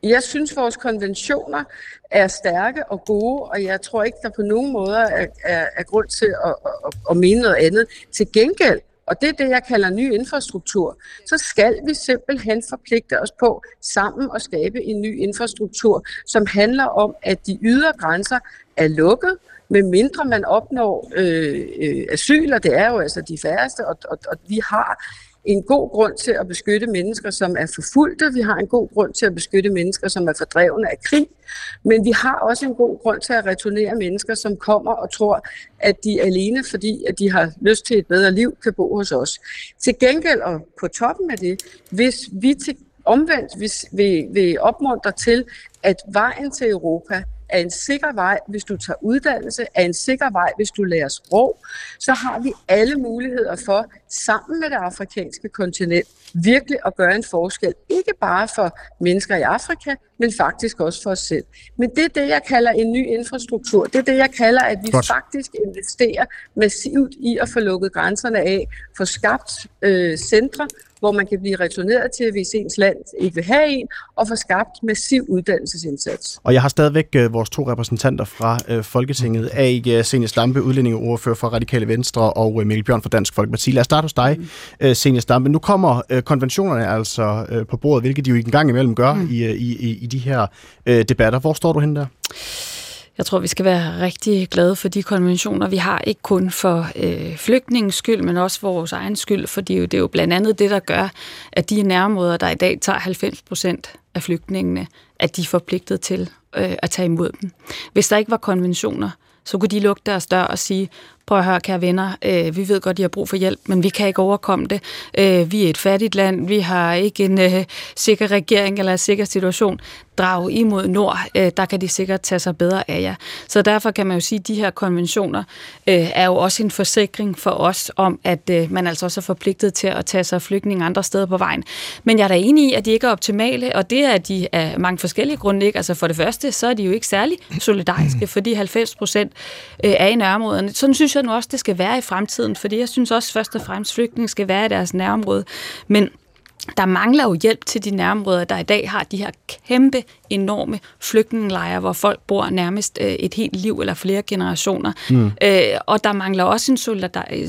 S9: Jeg synes, vores konventioner er stærke og gode, og jeg tror ikke, der på nogen måder er, er, er grund til at, at, at mene noget andet. Til gengæld, og det er det, jeg kalder ny infrastruktur, så skal vi simpelthen forpligte os på sammen at skabe en ny infrastruktur, som handler om, at de ydre grænser er lukket, med mindre man opnår øh, øh, asyl, og det er jo altså de færreste, og, og, og vi har en god grund til at beskytte mennesker, som er forfulgte. Vi har en god grund til at beskytte mennesker, som er fordrevne af krig. Men vi har også en god grund til at returnere mennesker, som kommer og tror, at de alene, fordi at de har lyst til et bedre liv, kan bo hos os. Til gengæld, og på toppen af det, hvis vi til omvendt hvis vi, vi opmuntrer til, at vejen til Europa er en sikker vej, hvis du tager uddannelse, er en sikker vej, hvis du lærer sprog, så har vi alle muligheder for, sammen med det afrikanske kontinent, virkelig at gøre en forskel. Ikke bare for mennesker i Afrika, men faktisk også for os selv. Men det er det, jeg kalder en ny infrastruktur. Det er det, jeg kalder, at vi Godt. faktisk investerer massivt i at få lukket grænserne af, få skabt øh, centre, hvor man kan blive returneret til, hvis ens land ikke vil have en, og få skabt massiv uddannelsesindsats.
S3: Og jeg har stadigvæk uh, vores to repræsentanter fra uh, Folketinget, A. Uh, Senior Stampe, udlændingeordfører for Radikale Venstre, og uh, Mikkel Bjørn fra Dansk Folkeparti. Lad os starte hos dig, mm. Senior Stampe. Nu kommer konventionerne altså på bordet, hvilket de jo ikke engang imellem gør mm. i, i, i, de her debatter. Hvor står du hen der?
S6: Jeg tror, vi skal være rigtig glade for de konventioner, vi har, ikke kun for øh, flygtningens skyld, men også for vores egen skyld, for det er, jo, det er jo blandt andet det, der gør, at de nærområder, der i dag tager 90 procent af flygtningene, at de er forpligtet til øh, at tage imod dem. Hvis der ikke var konventioner, så kunne de lukke deres dør og sige, prøv at høre, kære venner, øh, vi ved godt, de har brug for hjælp, men vi kan ikke overkomme det. Øh, vi er et fattigt land, vi har ikke en øh, sikker regering eller en sikker situation. Drag imod nord, øh, der kan de sikkert tage sig bedre af jer. Så derfor kan man jo sige, at de her konventioner øh, er jo også en forsikring for os om, at øh, man altså også er forpligtet til at tage sig af flygtninge andre steder på vejen. Men jeg er da enig i, at de ikke er optimale, og det er de af mange forskellige grunde ikke. Altså for det første, så er de jo ikke særlig solidariske, fordi 90 procent øh, er i nærområderne. Sådan synes jeg nu også, det skal være i fremtiden, fordi jeg synes også først og fremmest, flygtninge skal være i deres nærområde. Men der mangler jo hjælp til de nærområder, der i dag har de her kæmpe, enorme flygtningelejre, hvor folk bor nærmest øh, et helt liv eller flere generationer. Mm. Øh, og der mangler også en,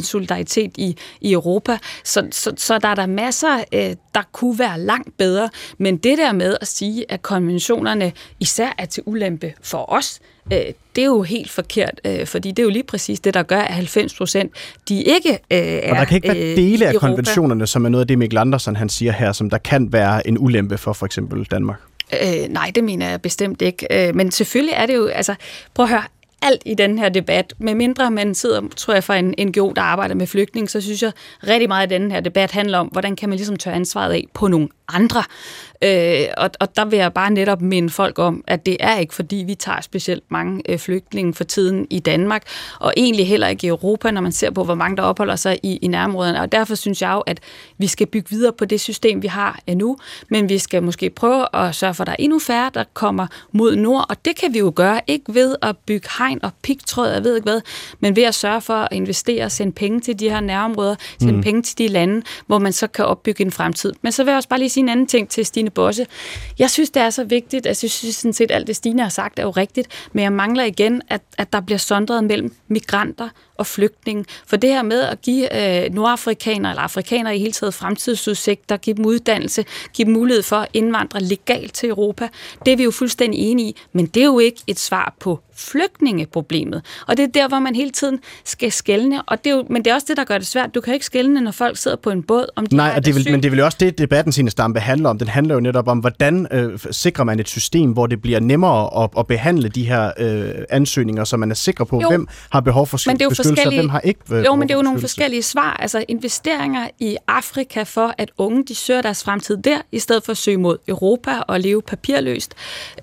S6: solidaritet i, i Europa. Så, så, så der er der masser, øh, der kunne være langt bedre. Men det der med at sige, at konventionerne især er til ulempe for os, øh, det er jo helt forkert, øh, fordi det er jo lige præcis det, der gør, at 90 procent, de ikke øh, er
S3: Og der kan ikke være øh, dele af konventionerne, som er noget af det, Mikkel Andersen han siger her, som der kan være en ulempe for for eksempel Danmark.
S6: Øh, nej, det mener jeg bestemt ikke. Øh, men selvfølgelig er det jo, altså, prøv at høre, alt i den her debat, med mindre man sidder, tror jeg, for en NGO, der arbejder med flygtning, så synes jeg rigtig meget, at den her debat handler om, hvordan kan man ligesom tørre ansvaret af på nogle andre. Øh, og, og der vil jeg bare netop minde folk om, at det er ikke fordi, vi tager specielt mange øh, flygtninge for tiden i Danmark, og egentlig heller ikke i Europa, når man ser på, hvor mange der opholder sig i, i nærområderne. Og derfor synes jeg jo, at vi skal bygge videre på det system, vi har nu, men vi skal måske prøve at sørge for, at der er endnu færre, der kommer mod nord, og det kan vi jo gøre, ikke ved at bygge hegn og pigtråd, jeg ved ikke hvad, men ved at sørge for at investere og sende penge til de her nærområder, sende mm. penge til de lande, hvor man så kan opbygge en fremtid. Men så vil jeg også bare lige sige en anden ting til Stine Bosse. Jeg synes, det er så vigtigt, altså jeg synes sådan set, alt det Stine har sagt er jo rigtigt, men jeg mangler igen, at, at der bliver sondret mellem migranter og flygtninge. For det her med at give øh, nordafrikanere eller afrikanere i hele taget fremtidsudsigter, give dem uddannelse, give dem mulighed for at indvandre legalt til Europa, det er vi jo fuldstændig enige i, men det er jo ikke et svar på flygtningeproblemet. Og det er der, hvor man hele tiden skal skælne, og det er jo, men det er også det, der gør det svært. Du kan ikke skælne, når folk sidder på en båd, om de
S3: Nej, og det vil, men det vil jo også det, debatten sine stampe handler om. Den handler jo netop om, hvordan øh, sikrer man et system, hvor det bliver nemmere at, at behandle de her øh, ansøgninger, så man er sikker på, jo, hvem har behov for men det er jo beskyttelse, og hvem har ikke
S6: øh, Jo, men det er jo nogle forskellige svar. Altså investeringer i Afrika for, at unge de søger deres fremtid der, i stedet for at søge mod Europa og leve papirløst.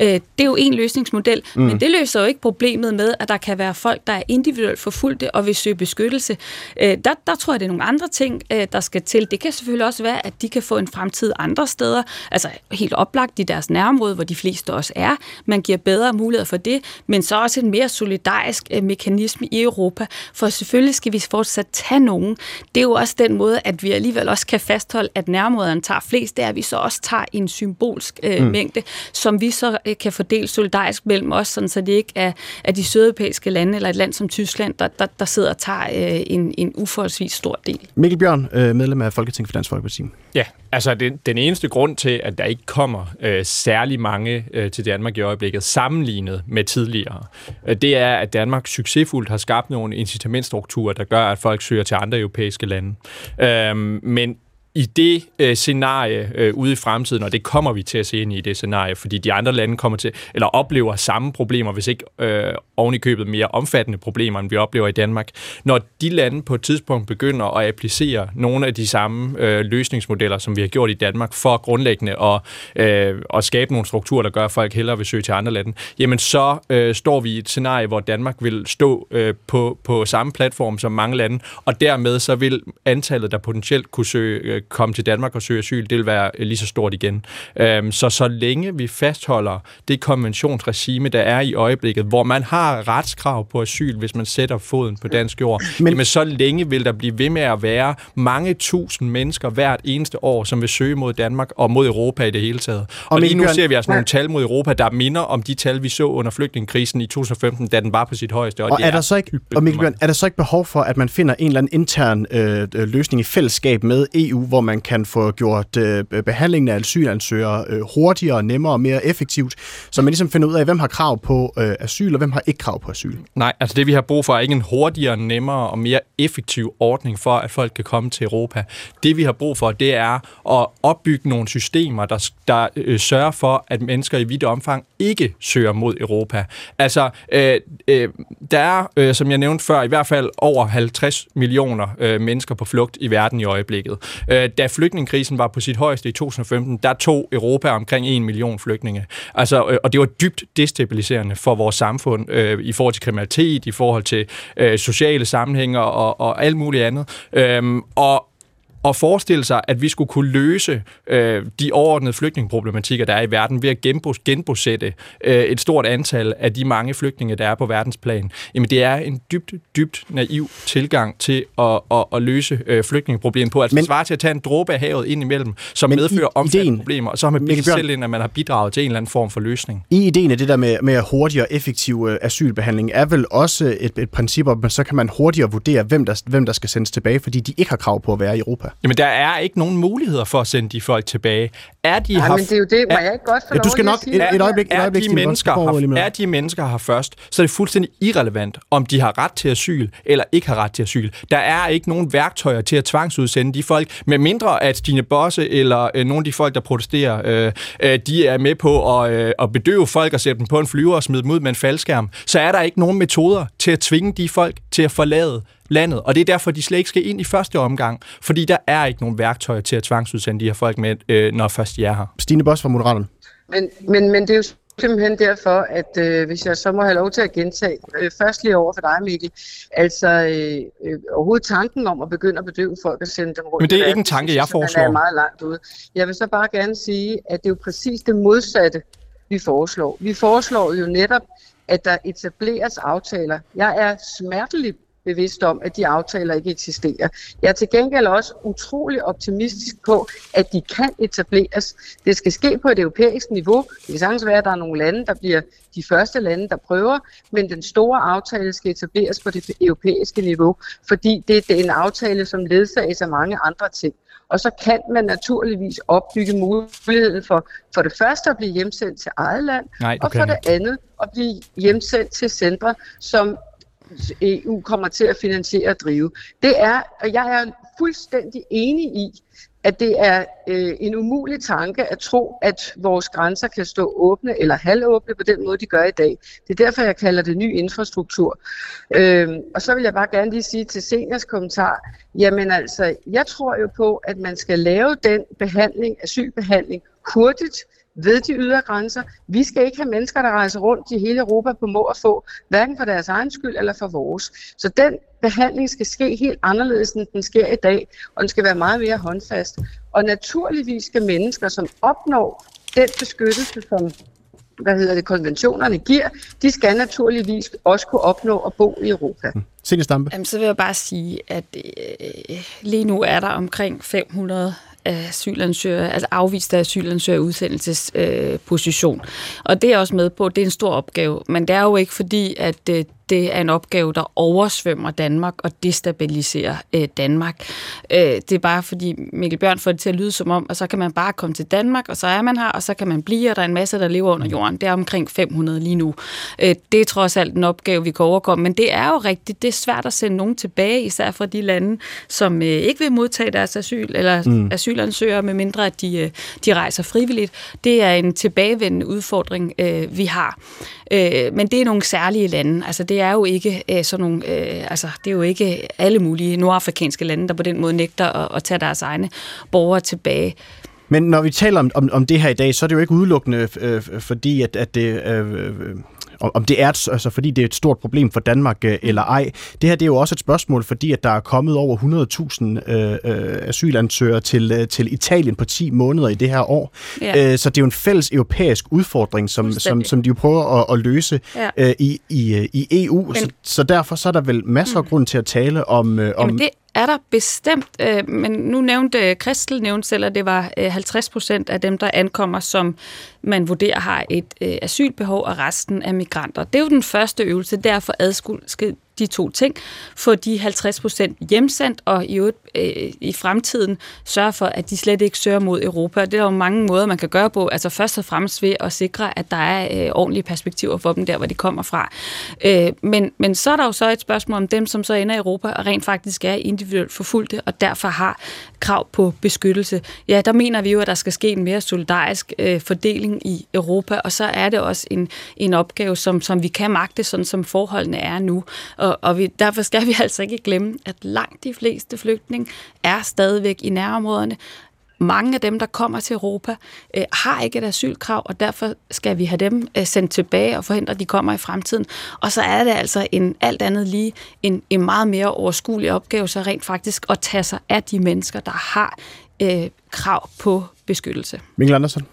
S6: Øh, det er jo en løsningsmodel, mm. men det løser jo ikke problemet med, at der kan være folk, der er individuelt forfulgte og vil søge beskyttelse. Øh, der, der tror jeg, det er nogle andre ting, øh, der skal til. Det kan selvfølgelig også være, at de kan få en fremtid andre steder, altså helt oplagt i deres nærområde, hvor de fleste også er. Man giver bedre muligheder for det, men så også en mere solidarisk øh, mekanisme i Europa, for selvfølgelig skal vi fortsat tage nogen. Det er jo også den måde, at vi alligevel også kan fastholde, at nærområderne tager flest, det er, at vi så også tager en symbolsk øh, mm. mængde, som vi så øh, kan fordele solidarisk mellem os, sådan så det ikke er, er de sydeuropæiske lande eller et land som Tyskland, der, der, der sidder og tager øh, en, en uforholdsvis stor del.
S3: Mikkel Bjørn, øh, medlem af Folketinget for Dansk Folkeparti.
S7: Ja, altså den, den eneste grund til, at der ikke kommer øh, særlig mange øh, til Danmark i øjeblikket, sammenlignet med tidligere, øh, det er, at Danmark succesfuldt har skabt nogle incitamentstrukturer, der gør, at folk søger til andre europæiske lande. Øh, men i det øh, scenarie øh, ude i fremtiden, og det kommer vi til at se ind i det scenarie, fordi de andre lande kommer til, eller oplever samme problemer, hvis ikke øh, oven i købet mere omfattende problemer, end vi oplever i Danmark. Når de lande på et tidspunkt begynder at applicere nogle af de samme øh, løsningsmodeller, som vi har gjort i Danmark, for grundlæggende at, øh, at skabe nogle strukturer, der gør, at folk hellere vil søge til andre lande, jamen så øh, står vi i et scenarie, hvor Danmark vil stå øh, på, på samme platform som mange lande, og dermed så vil antallet, der potentielt kunne søge øh, komme til Danmark og søge asyl, det vil være lige så stort igen. Øhm, så så længe vi fastholder det konventionsregime, der er i øjeblikket, hvor man har retskrav på asyl, hvis man sætter foden på dansk jord, men, jamen så længe vil der blive ved med at være mange tusind mennesker hvert eneste år, som vil søge mod Danmark og mod Europa i det hele taget. Og, og lige nu ser vi altså nogle tal mod Europa, der minder om de tal, vi så under flygtningekrisen i 2015, da den var på sit højeste.
S3: Og, og, er, der så ikke, og Mikkel Bjørn, er der så ikke behov for, at man finder en eller anden intern øh, løsning i fællesskab med EU, hvor man kan få gjort øh, behandlingen af asylansøgere øh, hurtigere, nemmere og mere effektivt, så man ligesom finder ud af, hvem har krav på øh, asyl, og hvem har ikke krav på asyl.
S7: Nej, altså det vi har brug for er ikke en hurtigere, nemmere og mere effektiv ordning for, at folk kan komme til Europa. Det vi har brug for, det er at opbygge nogle systemer, der, der øh, sørger for, at mennesker i vidt omfang ikke søger mod Europa. Altså, øh, øh, der er, øh, som jeg nævnte før, i hvert fald over 50 millioner øh, mennesker på flugt i verden i øjeblikket. Øh, Øh, da flygtningekrisen var på sit højeste i 2015, der tog Europa omkring 1 million flygtninge. Altså, øh, og det var dybt destabiliserende for vores samfund øh, i forhold til kriminalitet, i forhold til øh, sociale sammenhænge og, og alt muligt andet. Øh, og at forestille sig, at vi skulle kunne løse øh, de overordnede flygtningeproblematikker, der er i verden, ved at genbos, genbosætte øh, et stort antal af de mange flygtninge, der er på verdensplan, jamen det er en dybt, dybt naiv tilgang til at, at, at løse øh, flygtningeproblemet på. Altså men, svarer til at tage en dråbe af havet ind imellem, som medfører omfattende problemer, og så har man bildt selv ind, at man har bidraget til en eller anden form for løsning.
S3: I ideen af det der med, med hurtig og effektiv øh, asylbehandling er vel også et, et princip om, så kan man hurtigere vurdere, hvem der, hvem der skal sendes tilbage, fordi de ikke har krav på at være i Europa.
S7: Jamen, der er ikke nogen muligheder for at sende de folk tilbage.
S9: Er de Nej, har, men det er jo det, må jeg ikke godt få
S3: ja, du skal nok et, et øjeblik,
S7: er,
S3: et øjeblik,
S7: de mennesker har, er de mennesker her først, så er det fuldstændig irrelevant, om de har ret til asyl eller ikke har ret til asyl. Der er ikke nogen værktøjer til at tvangsudsende de folk, med mindre at Stine Bosse eller øh, nogle af de folk, der protesterer, øh, øh, de er med på at, øh, at bedøve folk og sætte dem på en flyver og smide dem ud med en faldskærm, så er der ikke nogen metoder til at tvinge de folk til at forlade landet. Og det er derfor, de slet ikke skal ind i første omgang, fordi der er ikke nogen værktøjer til at tvangsudsende de her folk med, øh, når først de er her.
S3: Stine Boss fra Moderaterne.
S9: Men, men, men det er jo simpelthen derfor, at øh, hvis jeg så må have lov til at gentage, øh, først lige over for dig, Mikkel, altså øh, øh, overhovedet tanken om at begynde at bedøve folk og sende dem rundt.
S7: Men det er ikke en tanke, jeg foreslår.
S9: er meget langt ude. Jeg vil så bare gerne sige, at det er jo præcis det modsatte, vi foreslår. Vi foreslår jo netop, at der etableres aftaler. Jeg er smerteligt bevidst om, at de aftaler ikke eksisterer. Jeg er til gengæld også utrolig optimistisk på, at de kan etableres. Det skal ske på et europæisk niveau. Det kan sagtens være, at der er nogle lande, der bliver de første lande, der prøver, men den store aftale skal etableres på det europæiske niveau, fordi det er en aftale, som ledsages af mange andre ting. Og så kan man naturligvis opbygge muligheden for for det første at blive hjemsendt til eget land,
S7: Nej,
S9: og for det andet at blive hjemsendt til centre, som EU kommer til at finansiere og drive. Det er, og jeg er fuldstændig enig i, at det er øh, en umulig tanke at tro, at vores grænser kan stå åbne eller halvåbne på den måde, de gør i dag. Det er derfor, jeg kalder det ny infrastruktur. Øh, og så vil jeg bare gerne lige sige til seniors kommentar, jamen altså, jeg tror jo på, at man skal lave den behandling, asylbehandling, hurtigt, ved de ydre grænser. Vi skal ikke have mennesker, der rejser rundt i hele Europa på må og få, hverken for deres egen skyld eller for vores. Så den behandling skal ske helt anderledes, end den sker i dag, og den skal være meget mere håndfast. Og naturligvis skal mennesker, som opnår den beskyttelse, som hvad hedder det, konventionerne giver, de skal naturligvis også kunne opnå at bo i Europa. Mm.
S3: Signe Stampe.
S6: Jamen, så vil jeg bare sige, at øh, lige nu er der omkring 500 asylansøger, altså afviste asylansøger udsendelsesposition. Øh, og det er også med på, at det er en stor opgave, men det er jo ikke fordi, at øh, det er en opgave, der oversvømmer Danmark og destabiliserer øh, Danmark. Øh, det er bare fordi Mikkel Bjørn får det til at lyde som om, at så kan man bare komme til Danmark, og så er man her, og så kan man blive, og der er en masse, der lever under jorden. Det er omkring 500 lige nu. Øh, det er trods alt en opgave, vi kan overkomme, men det er jo rigtigt, det er svært at sende nogen tilbage, især fra de lande, som øh, ikke vil modtage deres asyl, eller mm. asylansøgere, med mindre at de, øh, de rejser frivilligt. Det er en tilbagevendende udfordring, øh, vi har. Øh, men det er nogle særlige lande. Altså, det er jo ikke øh, sådan nogle, øh, altså, det er jo ikke alle mulige nordafrikanske lande, der på den måde nægter at, at tage deres egne borgere tilbage.
S3: Men når vi taler om, om, om det her i dag, så er det jo ikke udelukkende øh, øh fordi, at, at det... Øh, øh øh om det er altså, fordi det er et stort problem for Danmark øh, eller ej. Det her det er jo også et spørgsmål, fordi at der er kommet over 100.000 øh, øh, asylansøgere til, øh, til Italien på 10 måneder i det her år. Ja. Øh, så det er jo en fælles europæisk udfordring, som, som, som de jo prøver at, at løse ja. øh, i, i, i EU. Men, så, så derfor så er der vel masser af mm. grund til at tale om... Øh, om
S6: Jamen det er der bestemt, øh, men nu nævnte øh, Kristel nævnte selv, at det var øh, 50 procent af dem, der ankommer, som man vurderer har et øh, asylbehov, og resten er migranter. Det er jo den første øvelse, derfor adskil de to ting. Få de 50 procent hjemsendt, og i, øh, i fremtiden sørge for, at de slet ikke søger mod Europa. Det er jo mange måder, man kan gøre på. Altså først og fremmest ved at sikre, at der er øh, ordentlige perspektiver for dem der, hvor de kommer fra. Øh, men, men så er der jo så et spørgsmål om dem, som så ender i Europa og rent faktisk er individuelt forfulgte, og derfor har krav på beskyttelse. Ja, der mener vi jo, at der skal ske en mere solidarisk øh, fordeling i Europa, og så er det også en, en opgave, som, som vi kan magte, sådan som forholdene er nu. Og, og vi, derfor skal vi altså ikke glemme, at langt de fleste flygtninge er stadigvæk i nærområderne, mange af dem, der kommer til Europa, øh, har ikke et asylkrav, og derfor skal vi have dem øh, sendt tilbage og forhindre, at de kommer i fremtiden. Og så er det altså en alt andet lige en, en meget mere overskuelig opgave, så rent faktisk at tage sig af de mennesker, der har øh, krav på beskyttelse.
S3: Mikkel Andersen?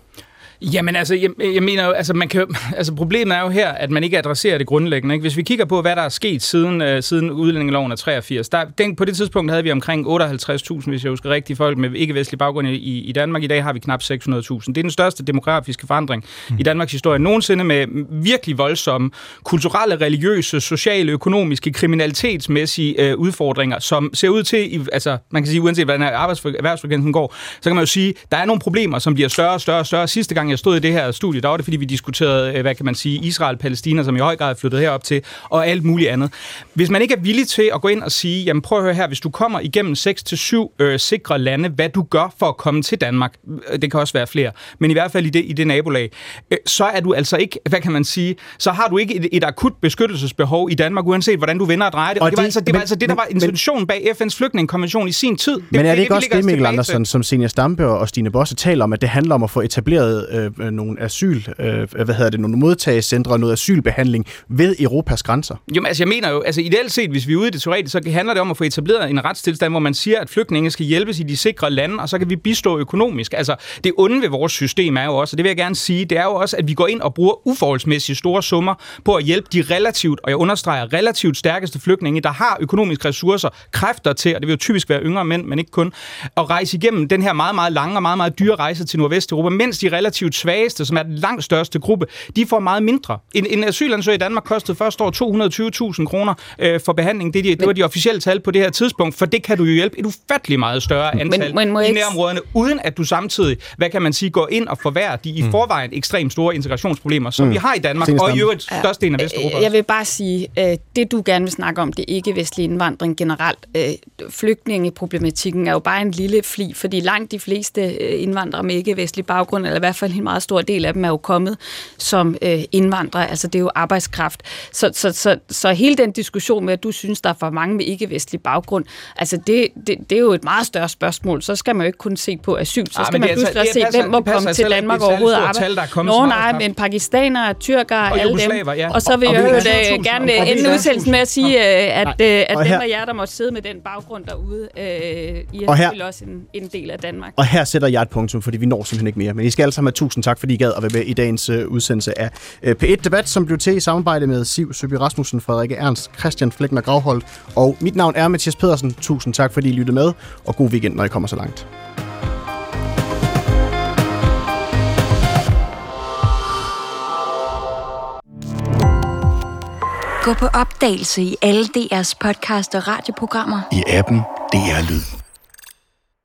S10: Jamen altså, jeg, jeg mener jo, altså, man kan, altså problemet er jo her, at man ikke adresserer det grundlæggende. Ikke? Hvis vi kigger på, hvad der er sket siden, uh, siden udlændingeloven af 83, der, den, på det tidspunkt havde vi omkring 58.000, hvis jeg husker rigtigt, folk med ikke-vestlig baggrund i, i Danmark. I dag har vi knap 600.000. Det er den største demografiske forandring mm. i Danmarks historie nogensinde med virkelig voldsomme kulturelle, religiøse, sociale, økonomiske, kriminalitetsmæssige uh, udfordringer, som ser ud til, altså man kan sige, uanset hvordan erhvervsfrekvensen går, så kan man jo sige, der er nogle problemer, som bliver større og større og større. Sidste gang gang jeg stod i det her studie, der var det, fordi vi diskuterede, øh, hvad kan man sige, Israel-Palæstina, som i høj grad er flyttet herop til, og alt muligt andet. Hvis man ikke er villig til at gå ind og sige, jamen prøv at høre her, hvis du kommer igennem 6-7 øh, sikre lande, hvad du gør for at komme til Danmark, øh, det kan også være flere, men i hvert fald i det, i det nabolag, øh, så er du altså ikke, hvad kan man sige, så har du ikke et, et akut beskyttelsesbehov i Danmark, uanset hvordan du vender og drejer det. Og, og det, var altså, det men, var altså det, der var institutionen bag FN's flygtningekonvention i sin tid. Det,
S3: men er det, det ikke det, også det, Mikkel Andersen, som Senior Stampe og Stine Bosse taler om, at det handler om at få etableret Øh, øh, nogle asyl, øh, hvad hedder det, nogle modtagecentre og noget asylbehandling ved Europas grænser?
S10: Jo, altså jeg mener jo, altså ideelt set, hvis vi er ude i det teoretiske, så handler det om at få etableret en retstilstand, hvor man siger, at flygtninge skal hjælpes i de sikre lande, og så kan vi bistå økonomisk. Altså det onde ved vores system er jo også, og det vil jeg gerne sige, det er jo også, at vi går ind og bruger uforholdsmæssigt store summer på at hjælpe de relativt, og jeg understreger, relativt stærkeste flygtninge, der har økonomiske ressourcer, kræfter til, og det vil jo typisk være yngre mænd, men ikke kun, at rejse igennem den her meget, meget lange og meget, meget dyre rejse til Nordvesteuropa, mens de relativt svageste, som er den langt største gruppe, de får meget mindre. En, en asylansøger i Danmark kostede første år 220.000 kroner øh, for behandling. Det, de, det var de officielle tal på det her tidspunkt, for det kan du jo hjælpe et ufatteligt meget større antal men, men i nærområderne, uden at du samtidig, hvad kan man sige, går ind og forværrer de i mm. forvejen ekstremt store integrationsproblemer, som mm. vi har i Danmark, og i øvrigt størstedelen af Vesteuropa.
S6: Jeg vil bare sige, øh, det du gerne vil snakke om, det er ikke vestlig indvandring generelt. Øh, flygtningeproblematikken er jo bare en lille fli, fordi langt de fleste øh, indvandrere med ikke-vestlig baggrund, eller i hvert fald en meget stor del af dem, er jo kommet som øh, indvandrere, altså det er jo arbejdskraft. Så, så, så, så hele den diskussion med, at du synes, der er for mange med ikke-vestlig baggrund, altså det, det, det er jo et meget større spørgsmål. Så skal man jo ikke kun se på asyl, så skal man pludselig altså, se, passer, hvem må komme til Danmark overhovedet og arbejde. Nå nej, men pakistanere, tyrkere, og alle dem. Ja. Og så vil og jeg det, gerne ende udsendelsen med at sige, øh, at, øh, at dem af jer, der måtte sidde med den baggrund derude, øh, I er selvfølgelig også en, en del af Danmark.
S3: Og her sætter jeg et punktum, fordi vi når simpelthen ikke mere. Men I skal alle sammen have tusind tak, fordi I gad at være med i dagens øh, udsendelse af øh, P1 Debat, som blev til i samarbejde med Siv Søby Rasmussen, Frederik Ernst, Christian Flækner Gravholdt. Og mit navn er Mathias Pedersen. Tusind tak, fordi I lyttede med, og god weekend, når I kommer så langt.
S11: Gå på opdagelse i alle DR's podcast og radioprogrammer.
S12: I appen DR Lyd.